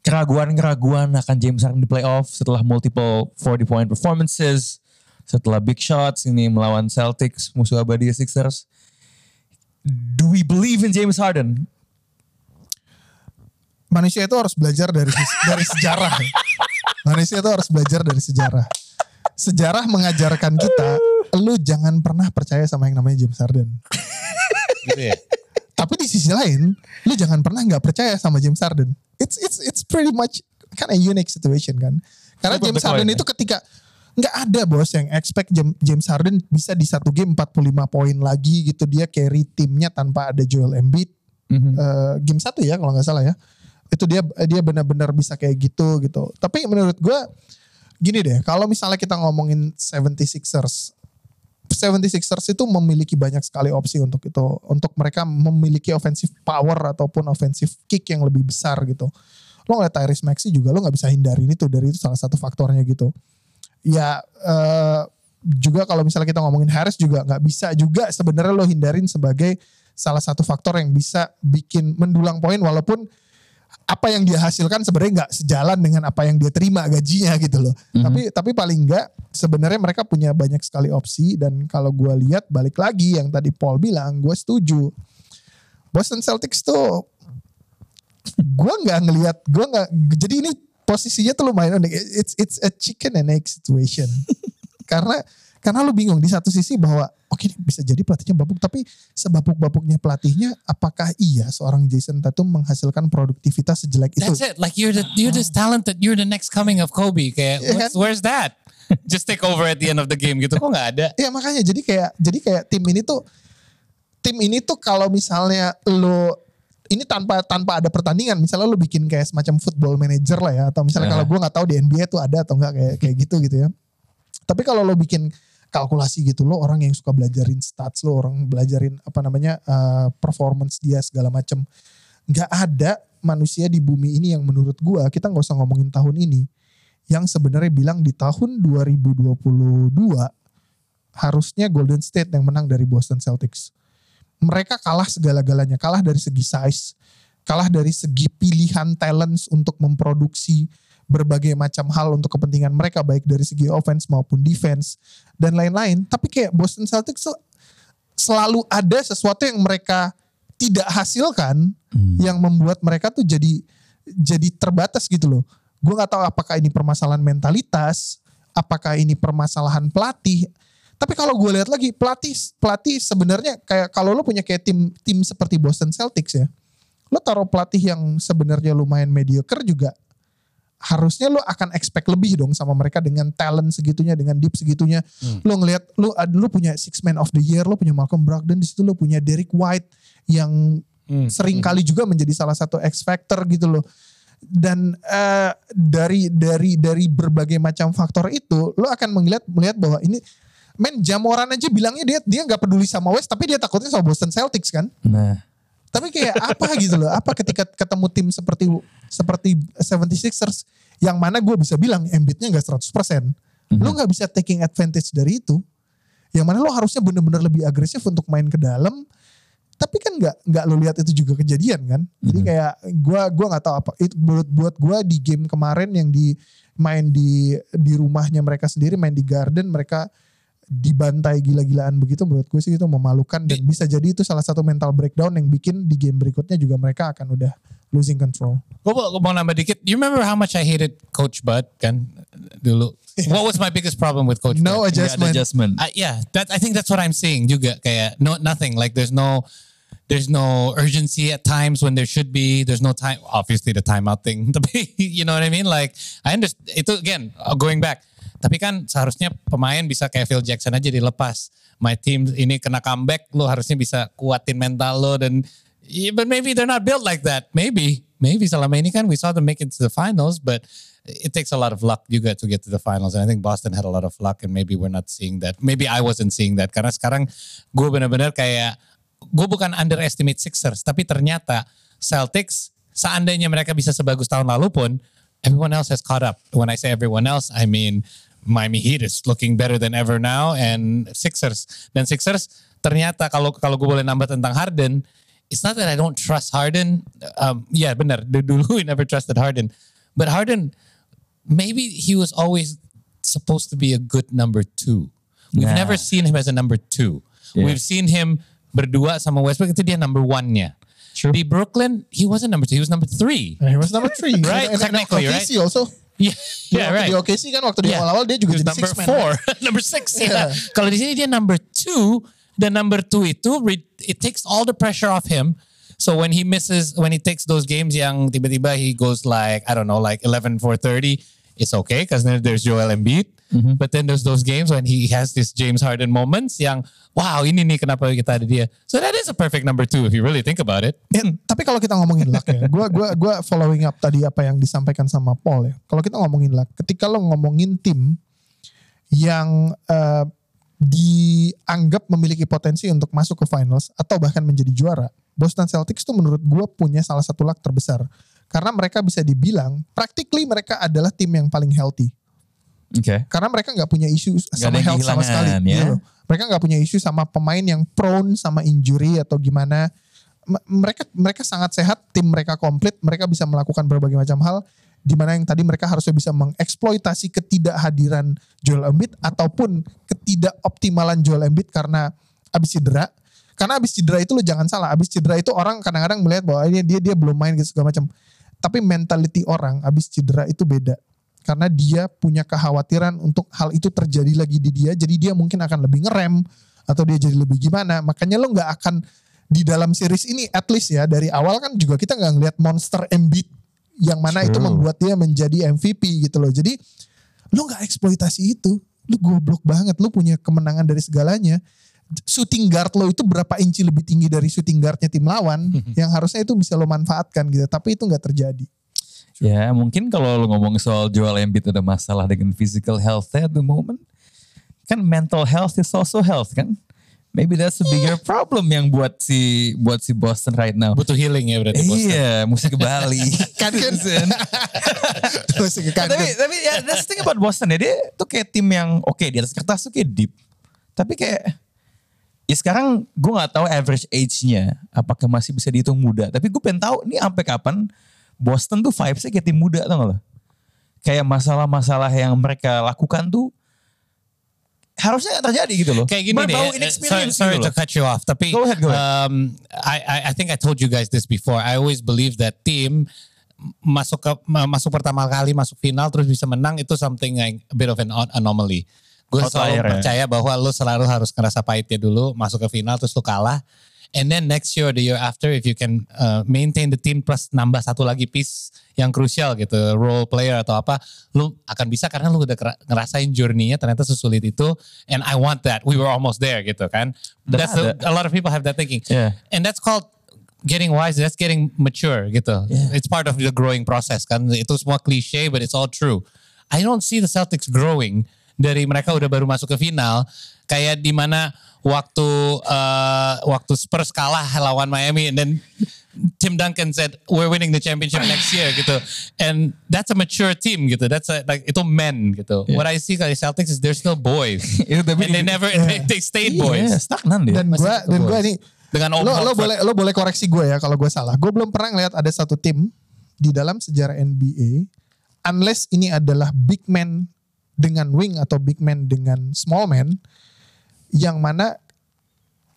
keraguan-keraguan akan James Harden di playoff setelah multiple 40 point performances, setelah big shots ini melawan Celtics, musuh abadi Sixers. Do we believe in James Harden? manusia itu harus belajar dari dari sejarah. Manusia itu harus belajar dari sejarah. Sejarah mengajarkan kita, lu jangan pernah percaya sama yang namanya James Harden. Gitu ya. Tapi di sisi lain, lu jangan pernah nggak percaya sama James Harden. It's it's it's pretty much kind of unique situation kan. Karena James Harden ya. itu ketika nggak ada bos yang expect Jam- James Harden bisa di satu game 45 poin lagi gitu dia carry timnya tanpa ada Joel Embiid. Eh, game satu ya kalau nggak salah ya. Itu dia dia benar-benar bisa kayak gitu gitu. Tapi menurut gue gini deh, kalau misalnya kita ngomongin 76ers 76ers itu memiliki banyak sekali opsi untuk itu untuk mereka memiliki offensive power ataupun offensive kick yang lebih besar gitu. Lo ngeliat Tyrese Maxey juga lo nggak bisa hindarin itu dari itu salah satu faktornya gitu. Ya eh, juga kalau misalnya kita ngomongin Harris juga nggak bisa juga sebenarnya lo hindarin sebagai salah satu faktor yang bisa bikin mendulang poin walaupun apa yang dia hasilkan sebenarnya nggak sejalan dengan apa yang dia terima gajinya gitu loh. Tapi tapi paling nggak sebenarnya mereka punya banyak sekali opsi dan kalau gue lihat balik lagi yang tadi Paul bilang, gue setuju. Boston Celtics tuh gue nggak ngelihat, gue nggak. Jadi ini posisinya tuh lumayan unik. It's it's a chicken and egg situation. karena karena lu bingung di satu sisi bahwa oke ini bisa jadi pelatihnya babuk tapi sebabuk-babuknya pelatihnya apakah iya seorang Jason Tatum menghasilkan produktivitas sejelek itu That's it. Like you're the you're this talented. You're the next coming of Kobe. Kayak Iya what's- kan? where's that? Just take over at the end of the game gitu. Kok nggak ada? Ya makanya jadi kayak jadi kayak tim ini tuh tim ini tuh kalau misalnya lo ini tanpa tanpa ada pertandingan misalnya lo bikin kayak semacam football manager lah ya atau misalnya Ya. kalau gue nggak tahu di NBA tuh ada atau enggak kayak kayak gitu gitu ya. Tapi kalau lo bikin kalkulasi gitu. Lo orang yang suka belajarin stats lo orang belajarin apa namanya uh, performance dia segala macem. Nggak ada manusia di bumi ini yang menurut gua kita nggak usah ngomongin tahun ini yang sebenarnya bilang di tahun 2022 harusnya Golden State yang menang dari Boston Celtics. Mereka kalah segala-galanya, kalah dari segi size, kalah dari segi pilihan talents untuk memproduksi berbagai macam hal untuk kepentingan mereka baik dari segi offense maupun defense dan lain-lain. Tapi kayak Boston Celtics selalu ada sesuatu yang mereka tidak hasilkan yang membuat mereka tuh jadi jadi terbatas gitu loh. Gue nggak tahu apakah ini permasalahan mentalitas, apakah ini permasalahan pelatih. Tapi kalau gue lihat lagi pelatih pelatih sebenarnya kayak kalau lo punya kayak tim tim seperti Boston Celtics ya, lo taruh pelatih yang sebenarnya lumayan mediocre juga harusnya lo akan expect lebih dong sama mereka dengan talent segitunya dengan deep segitunya. Lo ngelihat lo lo punya six man of the year lo punya Malcolm Brogdon di situ lo punya Derek White yang sering kali juga menjadi salah satu X factor gitu loh. Dan eh, dari dari dari berbagai macam faktor itu lo akan melihat melihat bahwa ini men Jamoran aja bilangnya dia dia nggak peduli sama West tapi dia takutnya sama Boston Celtics kan? Nah, tapi kayak apa gitu loh. Apa ketika ketemu tim seperti seperti 76ers yang mana gue bisa bilang Embiidnya nggak 100% lo nggak bisa taking advantage dari itu. Yang mana lo harusnya bener-bener lebih agresif untuk main ke dalam. Tapi kan nggak nggak lo lihat itu juga kejadian kan? Jadi kayak gue gua nggak tahu apa. Itu buat buat gue di game kemarin yang di main di di rumahnya mereka sendiri main di Garden mereka dibantai gila-gilaan begitu menurut gue sih itu memalukan dan bisa jadi itu salah satu mental breakdown yang bikin di game berikutnya juga mereka akan udah losing control. Gue mau, mau nambah dikit. You remember how much I hated Coach Bud kan dulu? What was my biggest problem with Coach No Bud? Adjustment. adjustment. I, yeah, that I think that's what I'm saying juga kayak no nothing like there's no there's no urgency at times when there should be there's no time obviously the timeout thing tapi you know what I mean like I understand itu again uh, going back tapi kan seharusnya pemain bisa kayak Phil Jackson aja dilepas. My team ini kena comeback lo harusnya bisa kuatin mental lo dan yeah, but maybe they're not built like that. Maybe maybe selama ini kan we saw them make it to the finals but it takes a lot of luck juga to get to the finals. And I think Boston had a lot of luck and maybe we're not seeing that. Maybe I wasn't seeing that. Karena sekarang gue benar-benar kayak gue bukan underestimate Sixers tapi ternyata Celtics seandainya mereka bisa sebagus tahun lalu pun everyone else has caught up when I say everyone else I mean Miami Heat is looking better than ever now and Sixers dan Sixers ternyata kalau kalau gue boleh nambah tentang Harden it's not that I don't trust Harden um, ya benar dulu we never trusted Harden but Harden maybe he was always supposed to be a good number two. We've Nah. never seen him as a number two. Yeah. We've seen him berdua sama Westbrook itu dia number one-nya. Di Brooklyn, he wasn't number two, he was number three. He was number three. Right, And- and technically, OKC also. Yeah, yeah, right. Di OKC kan waktu di Yeah. awal-awal dia juga He was jadi number six man. four, number six. Yeah. ya. Kalau di sini dia number two, The number two itu it takes all the pressure off him. So when he misses, when he takes those games yang tiba-tiba he goes like I don't know, like 11 for 30, it's okay because then there's Joel Embiid. Mm-hmm. But then there's those games when he has this James Harden moments yang wow ini nih kenapa kita ada dia. So that is a perfect number two if you really think about it. Ya, tapi kalau kita ngomongin luck ya, gue gua gua following up tadi apa yang disampaikan sama Paul ya. Kalau kita ngomongin luck, ketika lo ngomongin tim yang eh, dianggap memiliki potensi untuk masuk ke finals atau bahkan menjadi juara, Boston Celtics tuh menurut gue punya salah satu luck terbesar karena mereka bisa dibilang practically mereka adalah tim yang paling healthy Oke. karena mereka nggak punya isu sama health sama sekali. ya. gitu loh. Mereka nggak punya isu sama pemain yang prone sama injury atau gimana. M- Mereka mereka sangat sehat, tim mereka komplit, mereka bisa melakukan berbagai macam hal. Di mana yang tadi mereka harusnya bisa mengeksploitasi ketidakhadiran Joel Embiid ataupun ketidakoptimalan Joel Embiid karena abis cedera. Karena abis cedera itu lo jangan salah, abis cedera itu orang kadang-kadang melihat bahwa ini dia dia belum main gitu segala macam. Tapi mentality orang abis cedera itu beda karena dia punya kekhawatiran untuk hal itu terjadi lagi di dia jadi dia mungkin akan lebih ngerem atau dia jadi lebih gimana. Makanya lo nggak akan di dalam series ini at least ya dari awal kan juga kita nggak ngeliat monster Embiid yang mana itu True. membuat dia menjadi MVP gitu loh. Jadi lo nggak eksploitasi itu. Lo goblok banget. Lo punya kemenangan dari segalanya. Shooting guard lo itu berapa inci lebih tinggi dari shooting guardnya tim lawan yang harusnya itu bisa lo manfaatkan gitu tapi itu nggak terjadi Ya mungkin kalau lu ngomong soal Joel Embiid ada masalah dengan physical health at the moment. Kan mental health is also health kan. Maybe that's a bigger problem yang buat si buat si Boston right now. Butuh healing ya berarti Boston. Iya, mesti ke Bali. kan kan terus kan tapi tapi ya that's the thing about Boston ya dia tuh kayak tim yang oke di atas kertas tuh kayak deep. Tapi kayak ya sekarang gue nggak tahu average age-nya apakah masih bisa dihitung muda. Tapi gue pengen tahu ini sampai kapan Boston tuh vibes-nya kayak tim muda tau gak lo? Kayak masalah-masalah yang mereka lakukan tuh harusnya gak terjadi gitu loh. Kayak gini Berbau deh. eh, Sorry, sorry gitu to loh. cut you off. Tapi Go ahead, go ahead. Um, I, I I think I told you guys this before. I always believe that team masuk ke ma- masuk pertama kali masuk final terus bisa menang itu something like a bit of an an- anomaly. Gue selalu ya. percaya bahwa lo selalu harus ngerasa pahitnya dulu masuk ke final terus lo kalah. And then next year or the year after if you can uh, maintain the team plus nambah satu lagi piece yang krusial gitu role player atau apa lu akan bisa karena lu udah ngerasain journey-nya ternyata sesulit itu and I want that we were almost there gitu kan that's ada. a lot of people have that thinking Yeah. and that's called getting wise that's getting mature gitu Yeah. it's part of the growing process kan itu semua cliche but it's all true I don't see the Celtics growing dari mereka udah baru masuk ke final kayak di mana waktu uh, waktu Spurs kalah lawan Miami and then Tim Duncan said we're winning the championship next year gitu. And that's a mature team gitu. That's a, like itu men gitu. What I see dari Celtics is they're still boys. And they never they, they stayed boys. Iya, stagnan dia. dan Masih gue dan gue boys. nih dengan Om lo, lo boleh lo boleh koreksi gue ya kalau gue salah. Gue belum pernah ngeliat ada satu tim di dalam sejarah NBA unless ini adalah big man dengan wing atau big man dengan small man yang mana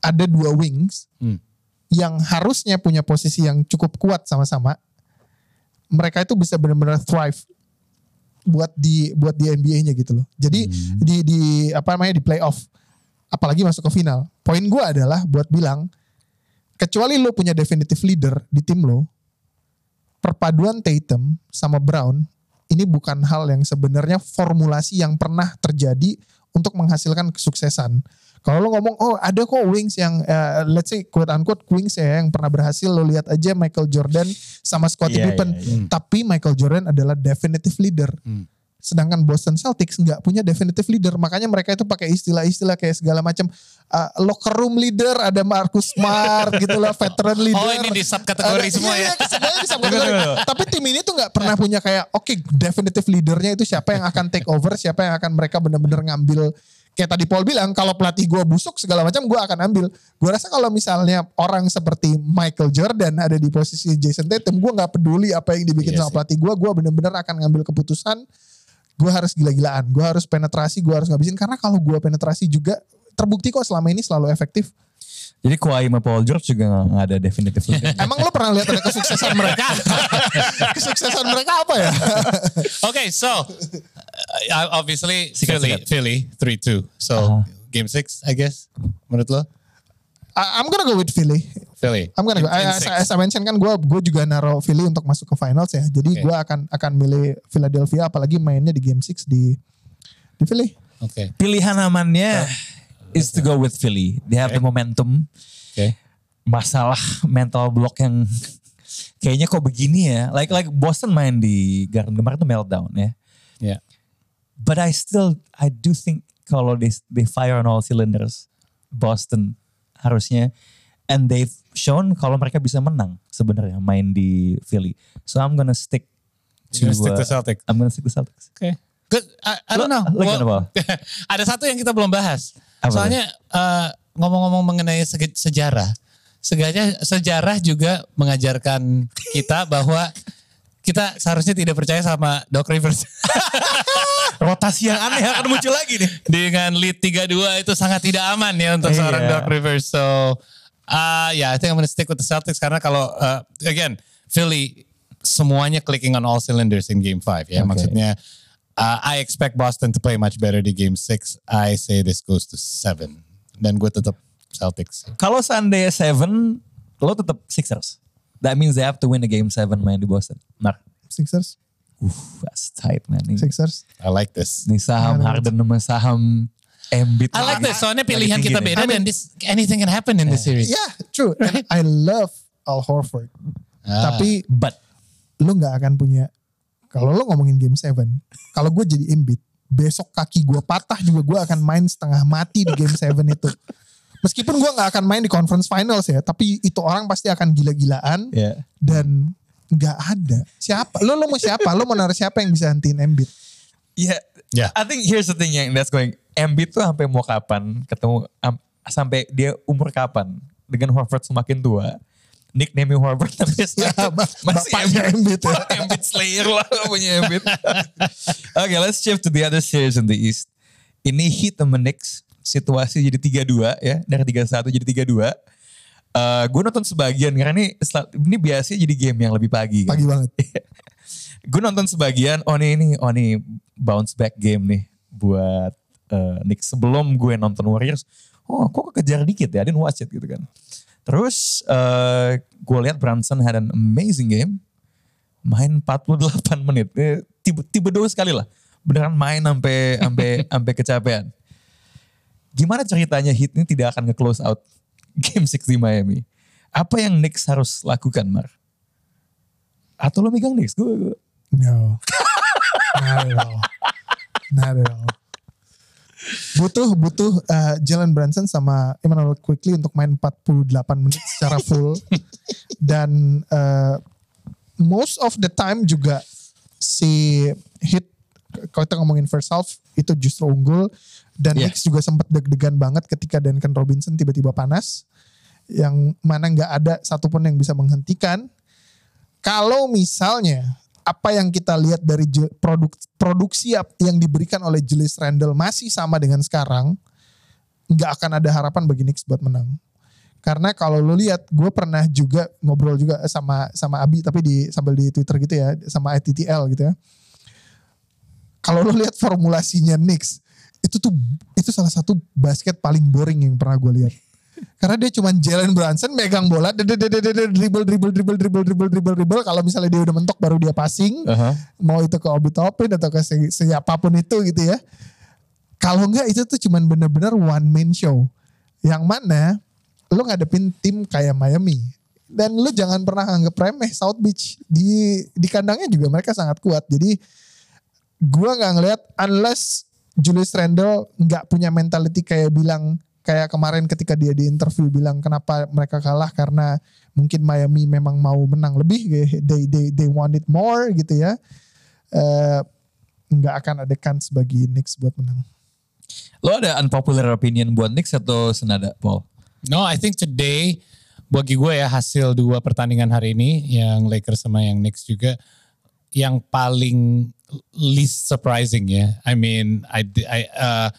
ada dua wings Hmm. yang harusnya punya posisi yang cukup kuat sama-sama mereka itu bisa benar-benar thrive buat di buat di NBA-nya gitu loh. Jadi di di apa namanya di playoff apalagi masuk ke final. Poin gue adalah buat bilang kecuali lo punya definitive leader di tim lo, perpaduan Tatum sama Brown ini bukan hal yang sebenarnya formulasi yang pernah terjadi untuk menghasilkan kesuksesan. Kalau lo ngomong, oh ada kok wings yang, eh, let's say quote unquote wings ya yang pernah berhasil, lo lihat aja Michael Jordan sama Scottie Iya, Pippen. iya, iya. Tapi Michael Jordan adalah definitive leader. Sedangkan Boston Celtics nggak punya definitive leader. Makanya mereka itu pakai istilah-istilah kayak segala macam uh, locker room leader, ada Marcus Smart gitu lah, veteran leader. Oh, ini di subkategori Ada- semua iya, ya? iya, semuanya di subkategori. Tapi tim ini tuh nggak pernah punya kayak oke definitive leadernya itu siapa yang akan take over, siapa yang akan mereka benar-benar ngambil kayak tadi Paul bilang kalau pelatih gue busuk segala macam gue akan ambil. Gue rasa kalau misalnya orang seperti Michael Jordan ada di posisi Jason Tatum, gue nggak peduli apa yang dibikin Iya sama sih. pelatih gue, gue benar-benar akan ngambil keputusan. Gue harus gila-gilaan, gue harus penetrasi, gue harus ngabisin karena kalau gue penetrasi juga terbukti kok selama ini selalu efektif. Jadi Kawhi sama Paul George juga nggak- nggak ada definitive leader. Emang lo pernah lihat ada kesuksesan mereka? kesuksesan mereka apa ya? Okay, so uh, obviously Sikat, Philly, sikat. Philly, three two. So Uh-huh. game six, I guess. Menurut lo? I- I'm gonna go with Philly. Philly. I'm gonna go. In- in As, as I mentioned kan gue gue juga naruh Philly untuk masuk ke finals ya. Jadi Oke. gue akan akan milih Philadelphia apalagi mainnya di game 6 di di Philly. Okay. Pilihan amannya is to go with Philly. They have the momentum. Okay. Masalah mental block yang kayaknya kok begini ya. Like like Boston main di Garden kemarin tuh meltdown ya. Yeah. But I still I do think kalau they they fire on all cylinders Boston harusnya and they've shown kalau mereka bisa menang sebenarnya main di Philly. So I'm gonna stick to, You're gonna stick to uh, Celtics. I'm gonna stick to Celtics. Okay. Good. I, I don't know. Lo- lo kenapa? ada satu yang kita belum bahas. Apa Soalnya uh, ngomong-ngomong mengenai sejarah, sejarah sejarah juga mengajarkan kita bahwa kita seharusnya tidak percaya sama Doc Rivers. Rotasi yang aneh akan muncul lagi nih. Dengan lead 3-2 itu sangat tidak aman ya untuk seorang Iya. Doc Rivers. So, uh, ya, I think I'm gonna stick with the Celtics karena kalau uh, again Philly semuanya clicking on all cylinders in Game 5 ya. Okay. Maksudnya uh, I expect Boston to play much better di Game 6. I say this goes to 7. Dan gue tetap Celtics. Kalau seandainya seven, lo tetap Sixers. That means they have to win the game seven main di Boston. Nah, Sixers, uh, that's tight man. Ini, Sixers. I like this. ini saham Harden sama saham Embiid. I like this. Soalnya pilihan kita beda dan this anything can happen in this series. Yeah, true. And I love Al Horford. Ah. Tapi But lo nggak akan punya kalau lo ngomongin game 7, kalau gue jadi Embiid, besok kaki gue patah juga gue akan main setengah mati di game 7 itu. Meskipun gue nggak akan main di conference finals ya, tapi itu orang pasti akan gila-gilaan ya. dan nggak ada. Siapa? Lo lo mau siapa? Lo mau naruh siapa yang bisa hentiin Embiid? Ya, Yeah. I think here's the thing yang that's going. Embiid tuh sampai mau kapan ketemu am- sampai dia umur kapan dengan Horford semakin tua. Nickname Horford tapi Ya, sekarang ba- bapaknya Embiid ya. Embiid Slayer lah punya Embiid. okay, let's shift to the other series in the East. Ini Heat sama Knicks. Situasi jadi 3-2 ya. Dari 3-1 jadi 3-2. Eh gue nonton sebagian karena ini ini biasanya jadi game yang lebih pagi. kan. Pagi banget. gue nonton sebagian, oh nih ini, oh nih bounce back game nih buat eh, Knicks. Sebelum gue nonton Warriors, oh kok kekejar dikit ya, I didn't watch it gitu kan. Terus eh gue lihat Brunson had an amazing game. Main 48 menit. Eh, tiba, tiba dua sekali lah. Beneran main sampai sampai sampai kecapean. Gimana ceritanya Heat ini tidak akan nge-close out game 6 di Miami? Apa yang Knicks harus lakukan, Mar? Atau lo megang Knicks? Gue, gue- No. Not at all. Not at all. Butuh butuh uh, Jalen Brunson sama Emmanuel Quickly untuk main 48 menit secara full. Dan uh, most of the time juga si hit kalau kita ngomongin first half itu justru unggul. Dan Yeah. Knicks juga sempat deg-degan banget ketika Duncan Robinson tiba-tiba panas. Yang mana nggak ada satupun yang bisa menghentikan. Kalau misalnya apa yang kita lihat dari produk, produksi yang diberikan oleh Julius Randle masih sama dengan sekarang, nggak akan ada harapan bagi Knicks buat menang. Karena kalau lu lihat, gue pernah juga ngobrol juga sama sama Abi tapi di sambil di Twitter gitu ya, sama ITTL gitu ya. Kalau lu lihat formulasinya Knicks, itu tuh itu salah satu basket paling boring yang pernah gue lihat. Karena dia cuma Jalen Brunson megang bola, dribble dribble dribble dribble dribble dribble dribble. Kalau misalnya dia udah mentok baru dia passing, uh -huh. mau itu ke Obi Topin atau ke si siapa pun itu gitu ya. Kalau enggak itu tuh cuma bener-bener one man show. Yang mana lu ngadepin tim kayak Miami dan lu jangan pernah anggap remeh South Beach di di kandangnya juga mereka sangat kuat. Jadi gua nggak ngeliat, unless Julius Randle nggak punya mentality kayak bilang kayak kemarin ketika dia di interview bilang kenapa mereka kalah karena mungkin Miami memang mau menang lebih kayak they they they want it more gitu ya Eh, nggak akan ada kans bagi Knicks buat menang Lo ada unpopular opinion buat Knicks atau senada, Paul? No, I think today bagi gue ya hasil dua pertandingan hari ini yang Lakers sama yang Knicks juga yang paling least surprising ya. I mean, I, I uh,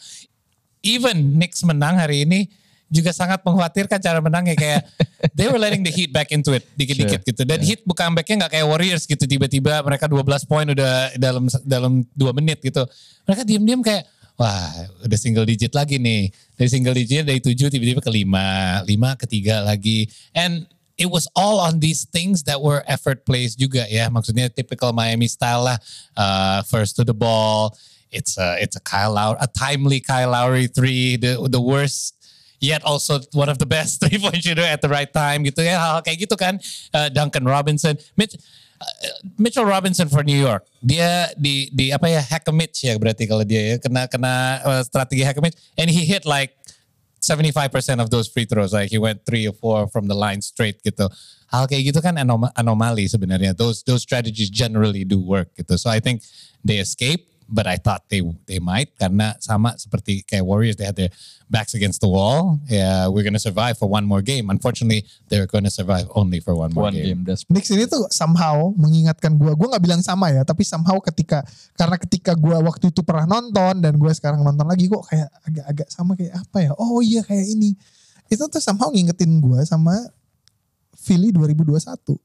even Knicks menang hari ini juga sangat mengkhawatirkan cara menangnya kayak they were letting the Heat back into it dikit-dikit gitu. Dan Heat bukan backnya nggak kayak Warriors gitu tiba-tiba mereka 12 poin udah dalam dalam dua menit gitu. Mereka diam-diam kayak wah udah single digit lagi nih. Dari single digit dari 7 tiba-tiba ke 5, 5 ke 3 lagi. And it was all on these things that were effort plays juga ya. Maksudnya typical Miami style lah. Uh, first to the ball. It's a it's a Kyle Lowry, a timely Kyle Lowry three, the the worst yet also one of the best three point shooter at the right time gitu ya hal kayak gitu kan. Uh, Duncan Robinson Mitch, uh, Mitchell Robinson for New York. Dia di di apa ya hack a Mitch ya berarti kalau dia ya kena kena uh, strategi hack a Mitch. And he hit like 75% of those free throws like he went three or four from the line straight gitu. Hal kayak gitu kan anom- anomali sebenarnya. Those those strategies generally do work gitu. So I think they escape but I thought they they might karena sama seperti kayak Warriors they had their backs against the wall yeah we're gonna survive for one more game unfortunately they're gonna survive only for one more One game, game, Knicks ini tuh somehow mengingatkan gua. Gua nggak bilang sama ya, tapi somehow ketika karena ketika gua waktu itu pernah nonton dan gue sekarang nonton lagi kok kayak agak-agak sama kayak apa ya? Oh iya kayak ini. Itu tuh somehow ngingetin gua sama Philly 2021.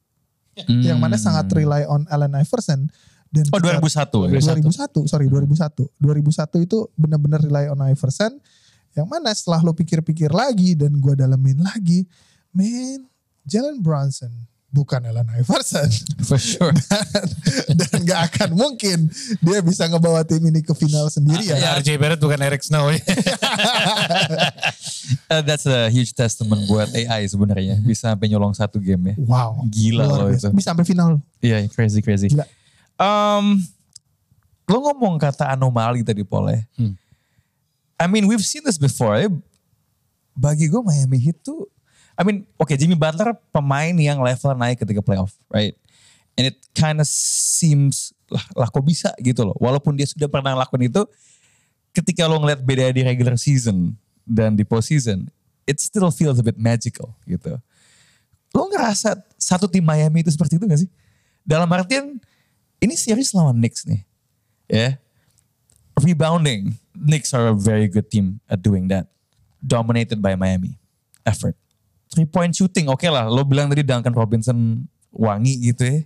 Yang mana sangat rely on Allen Iverson dan Oh kita- 2001 ya? 2001, sorry 2001. 2001 itu benar-benar rely on Iverson. Yang mana setelah lo pikir-pikir lagi dan gua dalemin lagi, man, Jalen Brunson bukan Allen Iverson. For sure. dan, dan gak akan mungkin dia bisa ngebawa tim ini ke final sendiri ya. ya RJ Barrett bukan Eric Snow Uh, that's a huge testament buat AI sebenarnya. Bisa sampai nyolong satu game ya. Wow. Gila loh itu. Bisa sampai final. Iya, crazy crazy. Gila. Um, lo ngomong kata anomali tadi Paul ya. Hmm. I mean we've seen this before ya. Bagi gue Miami Heat tuh, I mean oke Jimmy Butler pemain yang level naik ketika playoff, right? And it kind of seems lah, lah kok bisa gitu loh. Walaupun dia sudah pernah lakukan itu, ketika lo ngeliat beda di regular season dan di postseason, it still feels a bit magical gitu. Lo ngerasa satu tim Miami itu seperti itu gak sih? Dalam artian ini series lawan Knicks nih. Ya. Rebounding. Knicks are a very good team at doing that. Dominated by Miami. Effort. Three point shooting. Oke lah. Lo bilang tadi Duncan Robinson wangi gitu ya.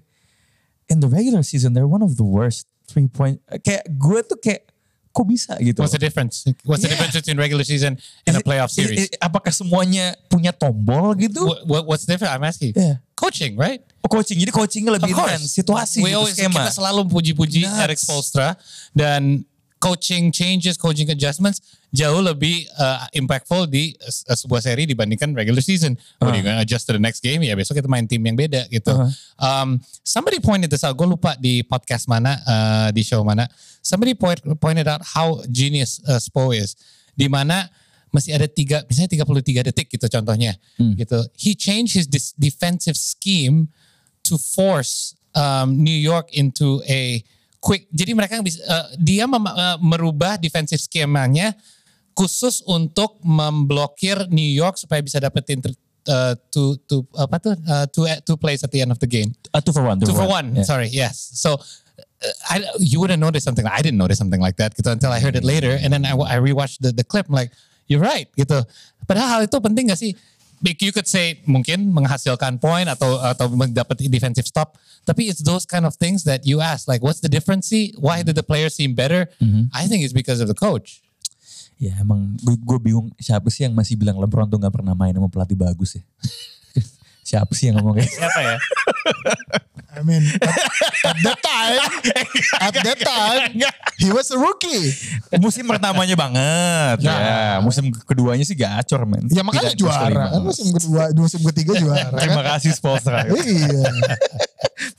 In the regular season, they're one of the worst three point. Kayak gue tuh kayak kok bisa gitu. What's the difference? What's the Yeah. difference between regular season and a playoff Is- series? is- apakah semuanya punya tombol gitu? What, what, what's different? I'm asking. Yeah. Coaching, right? Oh, coaching. Jadi coachingnya lebih intens. Situasi We gitu, always, skema. Kita selalu puji-puji. Eric Spoelstra dan coaching changes, coaching adjustments jauh lebih uh, impactful di uh, sebuah seri dibandingkan regular season. What are you gonna adjust to the next game? Ya besok kita main tim yang beda gitu. Uh-huh. Um, somebody pointed this out. Gue lupa di podcast mana, uh, di show mana. Somebody point, pointed out how genius uh, Spo is. Di mana masih ada tiga, misalnya 33 detik gitu contohnya. Gitu. He changed his defensive scheme to force um, New York into a quick. Jadi mereka bisa uh, dia mem- uh, merubah defensive skemanya khusus untuk memblokir New York supaya bisa dapetin uh, two, two, apa tuh uh, two, two plays at the end of the game. Uh, two for one. Two for one. Yeah. Sorry. Yes. So. uh, I, you wouldn't notice something. I didn't notice something like that gitu until I heard it later, and then I, I rewatched the, the clip. I'm like, you're right gitu. Padahal hal itu penting gak sih? You could say mungkin menghasilkan point atau atau mendapat defensive stop. Tapi it's those kind of things that you ask like what's the difference sih? Why did the players seem better? I think it's because of the coach. Ya emang gue bingung siapa sih yang masih bilang LeBron tuh gak pernah main sama pelatih bagus ya. siapa sih yang ngomong kayak gitu? Siapa ya? I mean, at, at that time, at that time, he was a rookie. musim pertamanya banget. Ya. Ya, musim keduanya sih gacor men. Ya makanya Tidak juara. Kan musim kedua, musim ketiga juara. Terima kan? kasih Spolstra. Iya.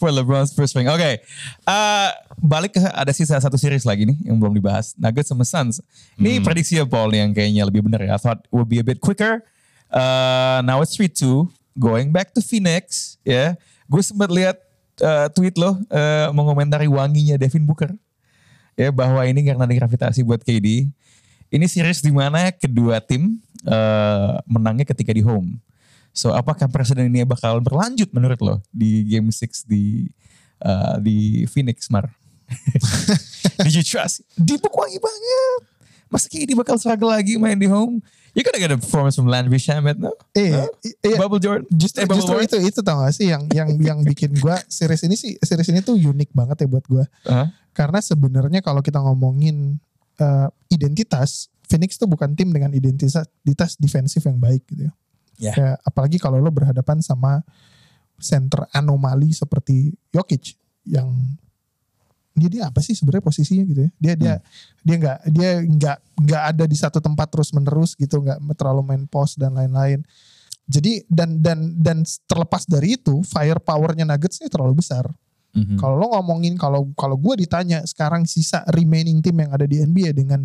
For LeBron's first ring. Oke. Eh, balik ke ada sisa satu series lagi nih yang belum dibahas. Nuggets sama Suns. Ini prediksi ya Paul yang kayaknya lebih benar ya. I thought it would be a bit quicker. Uh, now it's 3-2. Going back to Phoenix. Ya. Gue sempat lihat eh, tweet lo eh, mengomentari wanginya Devin Booker. Ya bahwa ini karena gravitasi buat KD. Ini series di mana kedua tim eh, menangnya ketika di home. So apakah presiden ini bakal berlanjut menurut lo di game 6 di uh, di Phoenix Mar? Did you trust? Di wangi banget. Masa KD bakal struggle lagi main di home? You gotta get a performance from Landry Shamet, no? Iya, No? iya. Bubble Jordan? Justru, Eh, Bubble justru itu itu tau gak sih yang yang yang bikin gua series ini sih series ini tuh unik banget ya buat gua. Hah? Karena sebenarnya kalau kita ngomongin eh, identitas, Phoenix tuh bukan tim dengan identitas identitas defensif yang baik gitu ya. Ya. Kayak apalagi kalau lo berhadapan sama center anomali seperti Jokic yang dia dia apa sih sebenarnya posisinya gitu ya? Dia dia dia nggak dia nggak nggak ada di satu tempat terus menerus gitu nggak terlalu main post dan lain-lain. Jadi dan dan dan terlepas dari itu firepowernya Nuggets ini terlalu besar. Mhm. kalau lo ngomongin kalau kalau gue ditanya sekarang sisa remaining tim yang ada di NBA dengan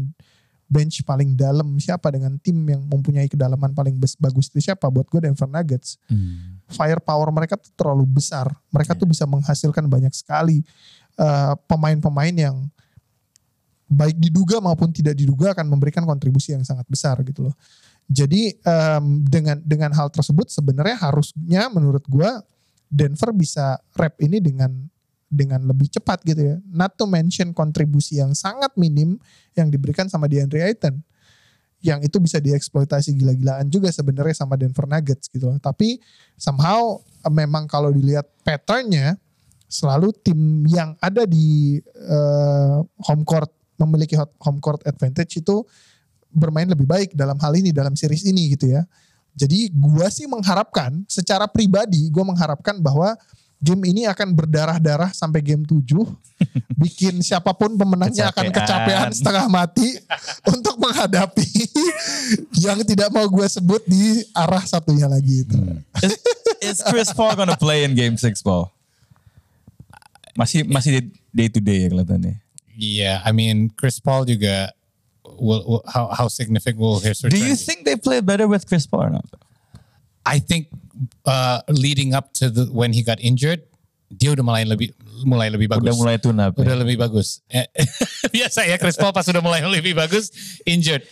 bench paling dalam siapa dengan tim yang mempunyai kedalaman paling bagus itu siapa? Buat gue Denver Nuggets. Hmm. firepower mereka tuh terlalu besar. Mereka tuh bisa menghasilkan banyak sekali eh, pemain-pemain yang baik diduga maupun tidak diduga akan memberikan kontribusi yang sangat besar gitu loh. Jadi em, dengan dengan hal tersebut sebenarnya harusnya menurut gua Denver bisa rep ini dengan dengan lebih cepat gitu ya. Not to mention kontribusi yang sangat minim yang diberikan sama DeAndre Ayton yang itu bisa dieksploitasi gila-gilaan juga sebenarnya sama Denver Nuggets gitu loh. Tapi somehow eh, memang kalau dilihat patternnya selalu tim yang ada di eh, home court memiliki home court advantage itu bermain lebih baik dalam hal ini dalam series ini gitu ya. Jadi gua sih mengharapkan secara pribadi gua mengharapkan bahwa game ini akan berdarah-darah sampai game 7 bikin siapa pun pemenangnya akan Kecapean. kecapean setengah mati untuk menghadapi yang tidak mau gue sebut di arah satunya lagi itu. Is, is Chris Paul gonna play in game 6 Paul? Masih masih day to day ya kelihatannya. Yeah, I mean Chris Paul juga will, will how how significant will his Do return? you think they play better with Chris Paul or not? I think uh, leading up to the when he got injured, dia udah mulai lebih mulai lebih bagus. Udah mulai tune up. ya? Udah lebih bagus. Eh, Biasa ya Chris Paul pas udah mulai lebih bagus, injured.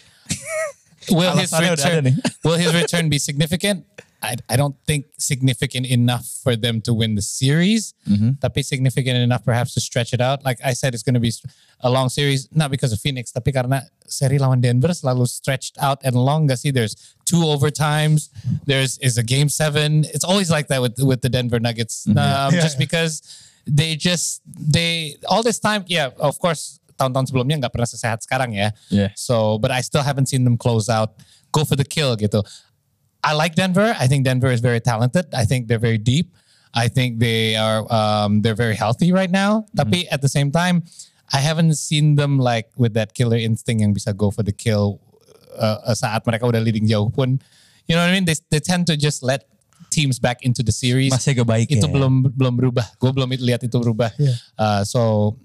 Will his return will his return be significant? I, I don't think significant enough for them to win the series, Mm-hmm. tapi significant enough perhaps to stretch it out. Like I said, it's going to be a long series, not because of Phoenix, tapi karena seri lawan Denver selalu stretched out and long. Gak sih? There's two overtimes. There's is a game seven. It's always like that with with the Denver Nuggets, um, Yeah, just yeah. because they just they all this time. Yeah, of course. Tahun-tahun sebelumnya nggak pernah sesehat sekarang ya. Yeah. So, but I still haven't seen them close out, go for the kill gitu. I like Denver. I think Denver is very talented. I think they're very deep. I think they are um, they're very healthy right now. Tapi at the same time, I haven't seen them like with that killer instinct yang bisa go for the kill uh, saat mereka udah leading jauh pun. You know what I mean? They they tend to just let teams back into the series. Masih baik itu ya. belum belum berubah. Gue belum lihat itu berubah. Yeah. Uh, so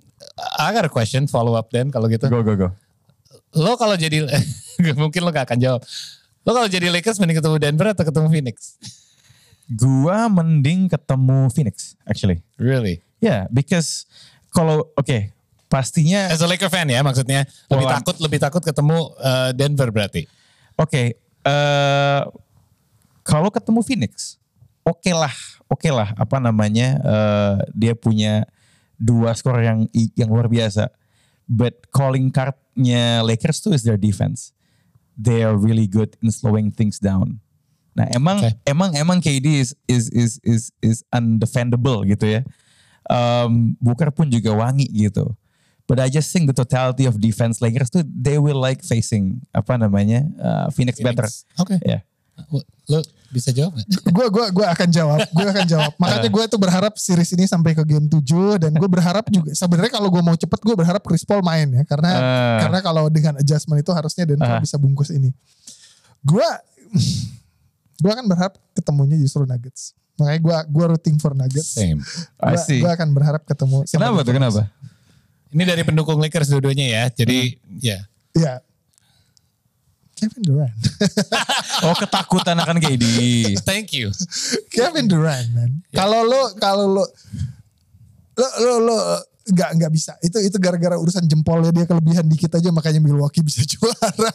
I got a question follow up then kalau gitu Go go go. lo kalau jadi mungkin lo gak akan jawab. Lo kalau jadi Lakers mending ketemu Denver atau ketemu Phoenix? Gua mending ketemu Phoenix actually. Really? Yeah, because kalau oke pastinya As a Laker fan ya maksudnya lebih Well, I'm- takut lebih takut ketemu uh, Denver berarti. Oke, eh kalau ketemu Phoenix, oke lah, oke lah, apa namanya, eh, dia punya dua skor yang yang luar biasa. But calling cardnya Lakers tuh is their defense. They are really good in slowing things down. Nah, emang Oke. emang emang KD is is is is is undefendable gitu ya. Um, Booker pun juga wangi gitu. But I just think the totality of defense Lakers tuh they will like facing apa namanya uh, Phoenix, better. Oke. Ya. Lo bisa jawab nggak? gue gua gua akan jawab gue akan jawab makanya gue tuh berharap series ini sampai ke game 7 dan gue berharap juga sebenarnya kalau gue mau cepet gue berharap Chris Paul main ya karena Ah. karena kalau dengan adjustment itu harusnya Denver Ah. bisa bungkus ini gue gue akan berharap ketemunya justru Nuggets makanya gue gue rooting for Nuggets Same. I gue see. akan berharap ketemu Kenapa tuh? Kenapa? Ini dari pendukung Lakers dua-duanya ya. Jadi ya. ya Kevin Durant Oh ketakutan akan KD. Thank you. Kevin Durant man. Kalau lo kalau lo lo lo lo nggak nggak bisa. Itu itu gara-gara urusan jempolnya dia kelebihan dikit aja makanya Milwaukee bisa juara.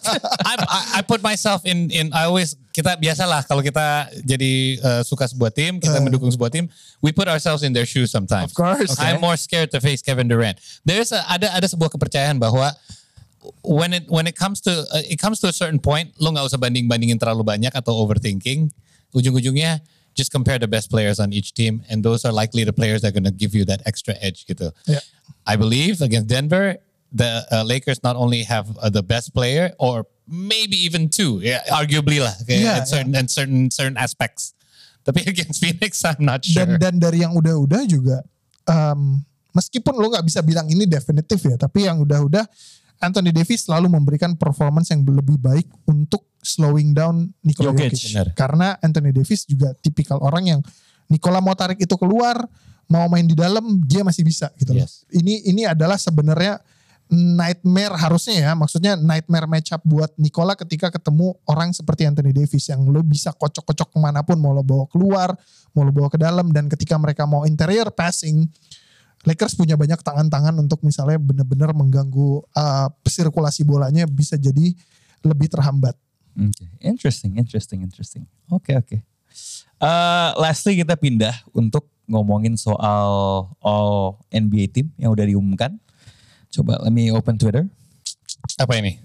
I, I, I put myself in in I always kita biasalah kalau kita jadi uh, suka sebuah tim, kita mendukung sebuah tim, we put ourselves in their shoes sometimes. Of course. I'm more scared to face Kevin Durant. There's a, ada ada sebuah kepercayaan bahwa when it when it comes to uh, it comes to a certain point, lo nggak usah banding bandingin terlalu banyak atau overthinking. Ujung-ujungnya just compare the best players on each team, and those are likely the players that are gonna give you that extra edge gitu. Yeah. I believe against Denver, the uh, Lakers not only have uh, the best player, or maybe even two, yeah, arguably lah, okay, Yeah, in certain in certain certain aspects. Tapi against Phoenix, I'm not Dan sure. dan dari yang udah-udah juga em, meskipun lo nggak bisa bilang ini definitif ya, tapi yang udah-udah Anthony Davis selalu memberikan performance yang lebih baik untuk slowing down Nikola Jokic, Jokic. Karena Anthony Davis juga tipikal orang yang Nikola mau tarik itu keluar, mau main di dalam dia masih bisa gitu loh. Yes. Ini ini adalah sebenarnya nightmare harusnya ya, maksudnya nightmare matchup buat Nikola ketika ketemu orang seperti Anthony Davis yang lo bisa kocok-kocok ke mana pun, mau lo bawa keluar, mau lo bawa ke dalam, dan ketika mereka mau interior passing, Lakers punya banyak tangan-tangan untuk misalnya benar-benar mengganggu uh, sirkulasi bolanya bisa jadi lebih terhambat. Oke, Interesting, interesting, interesting. Oke, oke. Eh, lastly kita pindah untuk ngomongin soal all NBA team yang udah diumumkan. Coba let me open Twitter. Apa ini?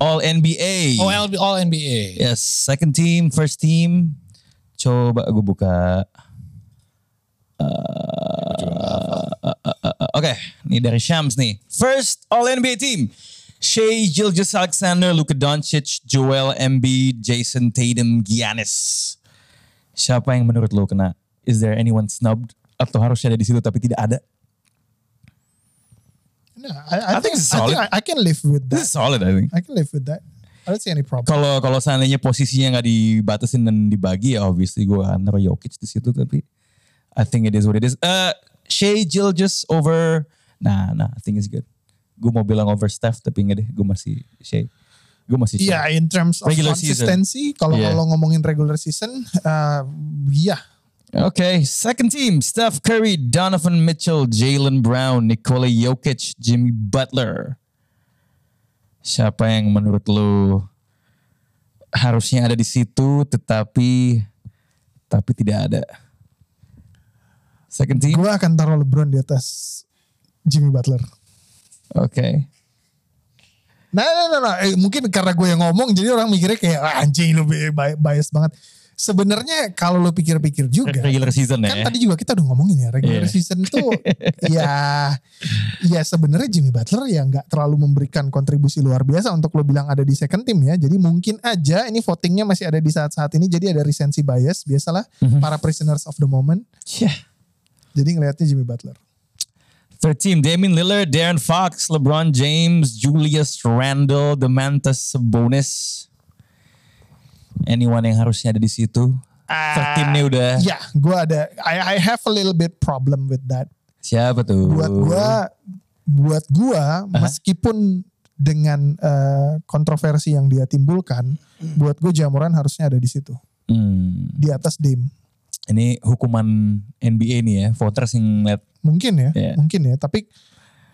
All NBA. Oh, LB, all NBA. Yes, second team, first team. Coba gue buka. Uh, Oke, ini dari Shams nih. First All NBA team. Shea Gilgis Alexander, Luka Doncic, Joel Embiid, Jason Tatum, Giannis. Siapa yang menurut lo kena? Is there anyone snubbed? Atau harusnya ada di situ tapi tidak ada? Nah, I, I, I think think, it's I, solid. think I, I can live with This that. is solid I think. I can live with that. I don't see any problem. Kalau kalau seandainya posisinya nggak dibatasin dan dibagi ya obviously gue akan naruh Jokic di situ tapi I think it is what it is. Uh, Shea Gilgis over nah nah I think it's good. Gue mau bilang over Steph tapi enggak deh gue masih Shea. Gue masih Shea. Iya, in terms of Regular consistency, kalau Yeah. kalau ngomongin regular season, uh, iya. Okay, second team Steph Curry, Donovan Mitchell, Jalen Brown, Nikola Jokic, Jimmy Butler. Siapa yang menurut lo harusnya ada di situ tetapi tapi tidak ada? Second team. Gue akan taruh LeBron di atas Jimmy Butler. Oke. Nah, nah, nah, nah. Eh, mungkin karena gue yang ngomong, jadi orang mikirnya kayak ah, anjing lu bi- bi- bias banget. Sebenarnya kalau lo pikir-pikir juga, Regular season kan ya. tadi juga kita udah ngomongin ya regular Iya. season tuh ya ya sebenarnya Jimmy Butler ya nggak terlalu memberikan kontribusi luar biasa untuk lo bilang ada di second team ya jadi mungkin aja ini votingnya masih ada di saat-saat ini jadi ada recency bias biasalah Mhm. para prisoners of the moment Yeah. Jadi ngelihatnya Jimmy Butler Third team, Damian Lillard, Darren Fox, LeBron James, Julius Randle, Demantas Sabonis. Anyone yang harusnya ada di situ? Third team nih udah. ya gue ada I, I have a little bit problem with that Siapa tuh? buat gua buat gua meskipun dengan eh, kontroversi yang dia timbulkan buat gue Jamoran harusnya ada di situ Hmm, di atas Dame ini hukuman NBA nih ya, voters yang lihat. mungkin ya Iya. mungkin ya tapi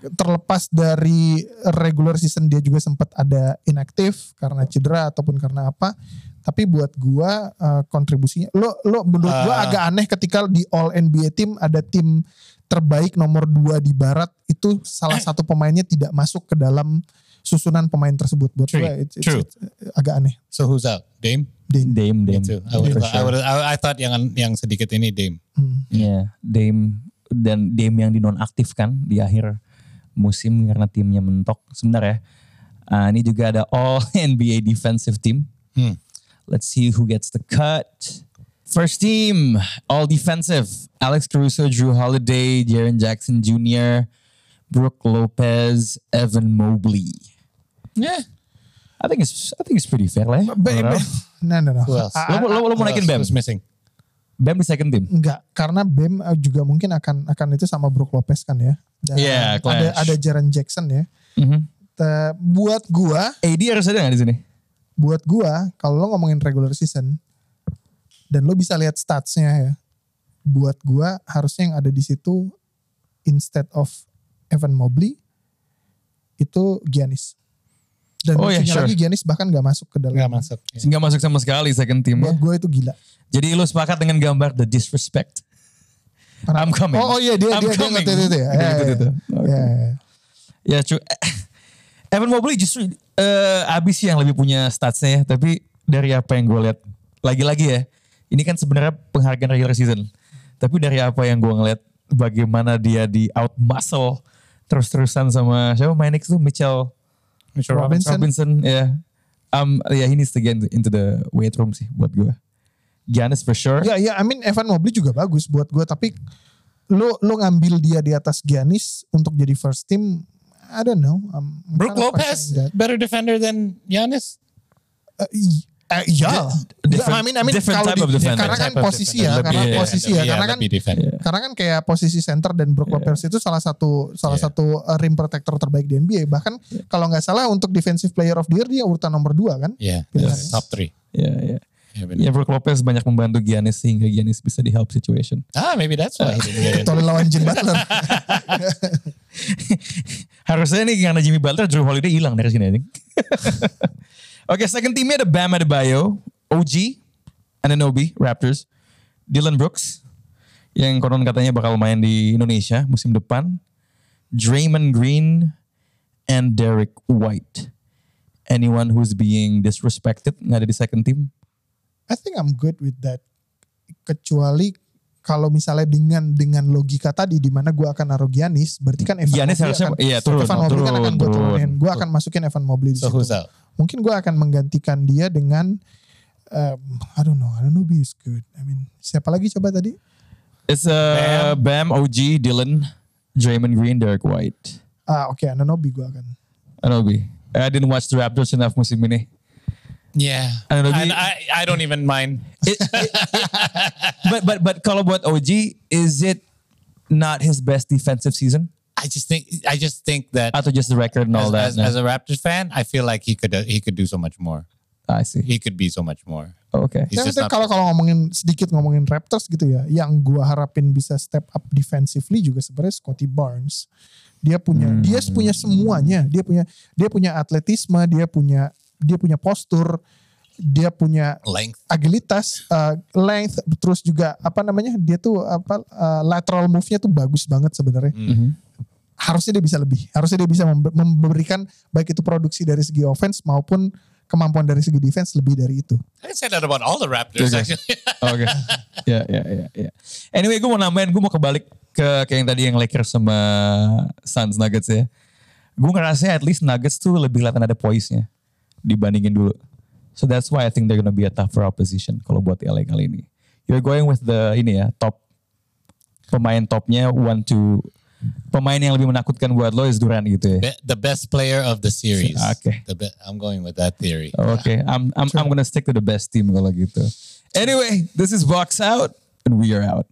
terlepas dari regular season dia juga sempat ada inaktif karena cedera ataupun karena apa tapi buat gua eh, kontribusinya lo lo menurut gua Ah. agak aneh ketika di All NBA team ada tim terbaik nomor dua di barat itu salah satu pemainnya tidak masuk ke dalam susunan pemain tersebut buat True, gue it's, it's- true. it's agak aneh. So who's out? Dame? Dame. Dame, Me Dame. too. I, would, For I, sure. would, I, I thought yang yang sedikit ini Dame. Iya, Dame dan Dame yang dinonaktifkan di akhir musim karena timnya mentok. Sebentar ya. Ah, ini juga ada All NBA Defensive Team. Hmm. Let's see who gets the cut. First team, All Defensive. Alex Caruso, Drew Holiday, Jaren Jackson Jr., Brooke Lopez, Evan Mobley. Yeah. I think it's I think it's pretty fair lah. ya. Be- overall. be- no, no, no. Who else? Lo, lo, lo mau naikin? Bam? Missing? Bam di second team. Enggak, karena Bam eh, juga mungkin akan akan itu sama Brook Lopez kan ya. Dan Iya, ada clash. ada Jaren Jackson ya. Mhm. Te- buat gua, AD harus ada nggak di sini? buat gua kalau lo ngomongin regular season dan lo bisa lihat statsnya ya. Buat gua harusnya yang ada di situ instead of Evan Mobley itu Giannis. Dan Oh, iya, lucunya sure. lagi Giannis bahkan gak masuk ke dalam. Nggak masuk. Yeah. Nggak masuk sama sekali second team. Buat gue itu gila. Jadi lu sepakat dengan gambar the disrespect. Karena- I'm coming. Oh, oh iya dia I'm dia, dia coming. itu ya. Dia Ya, ngerti ya, itu. ya. Ya, ya. Ya cu. Evan Mobley justru eh abis sih yang lebih punya statsnya ya. Tapi dari apa yang gue lihat. Lagi-lagi ya. Ini kan sebenarnya penghargaan regular season. Tapi dari apa yang gue ngeliat. Bagaimana dia di out muscle. Terus-terusan sama siapa main next tuh Mitchell Mitchell Robinson. Robinson. ya. Um, ya he needs to get into the weight room sih buat gue. Giannis for sure. Ya, ya, I mean Evan Mobley juga bagus buat gue, tapi lo lo ngambil dia di atas Giannis untuk jadi first team, I don't know. I'm Brook Lopez, better defender than Giannis. Uh, eh, iya. different- Ya, I mean, I mean, different kalau type of di- defender. Karena kan posisi ya, Lebih- karena iya, posisi ya, karena iya, kan karena kan kayak posisi center dan Brook Lopez itu salah satu salah Iya. satu uh, rim protector terbaik di NBA. Bahkan kalau nggak salah untuk defensive player of the year dia urutan nomor dua kan. Yeah, Pilihan. that's top three. Ya, ya. Yeah. Ya Brook Lopez banyak membantu Giannis sehingga Giannis bisa di help situation. Ah, maybe that's why. Kecuali lawan Jim Butler. Harusnya nih karena Jimmy Butler, Drew Holiday hilang dari sini I think. Oke, second teamnya ada Bam Adebayo, OG, Ananobi, Raptors, Dylan Brooks, yang konon katanya bakal main di Indonesia musim depan, Draymond Green, and Derek White. Anyone who's being disrespected nggak ada di second team? I think I'm good with that. Kecuali kalau misalnya dengan dengan logika tadi di mana gue akan naruh Giannis, berarti kan Evan Giannis Mobley harusnya- akan, iya, turun, Evan Mobley kan turun, akan gue turun. turunin. Gue akan masukin Evan Mobley di So situ. Mungkin gue akan menggantikan dia dengan um, I don't know, I don't know is good. I mean, siapa lagi coba tadi? It's uh, Bam. OG, Dylan, Draymond Green, Derek White. Ah, oke, Ananobi gue akan. Anobi. I didn't watch the Raptors enough musim ini. Yeah, I don't know, and I, I don't even mind. It- it- but but but kalau buat OG, is it not his best defensive season? I just think I just think that Atau just the record and all as, that? as, as a Raptors fan, I feel like he could uh, he could do so much more. I see. He could be so much more. Okay. He's just penting not- kalau kalau ngomongin sedikit ngomongin Raptors gitu ya, yang gue harapin bisa step up defensively juga sebenarnya Scotty Barnes. Dia punya dia punya semuanya. Dia punya dia punya atletisme, dia punya dia punya postur, dia punya Length. agilitas, uh, length, terus juga apa namanya? Dia tuh apa uh, lateral move-nya tuh bagus banget sebenarnya. Harusnya dia bisa lebih. Harusnya dia bisa membe- memberikan baik itu produksi dari segi offense maupun kemampuan dari segi defense lebih dari itu. I say that about all the Raptors Okay. actually. Oke. Ya ya ya ya. Anyway, gue mau nambahin, gue mau kebalik ke kayak yang tadi yang Lakers sama Suns Nuggets ya. Gue ngerasa at least Nuggets tuh lebih kelihatan ada poise-nya dibandingin dulu. So that's why I think they're gonna be a tougher opposition kalau buat LA kali ini. You're going with the ini ya top pemain topnya one to pemain yang lebih menakutkan buat lo is Durant gitu ya. Be- the best player of the series. Okay. The be- I'm going with that theory. Okay, I'm I'm I'm gonna stick to the best team kalau gitu. Anyway, this is Box Out and we are out.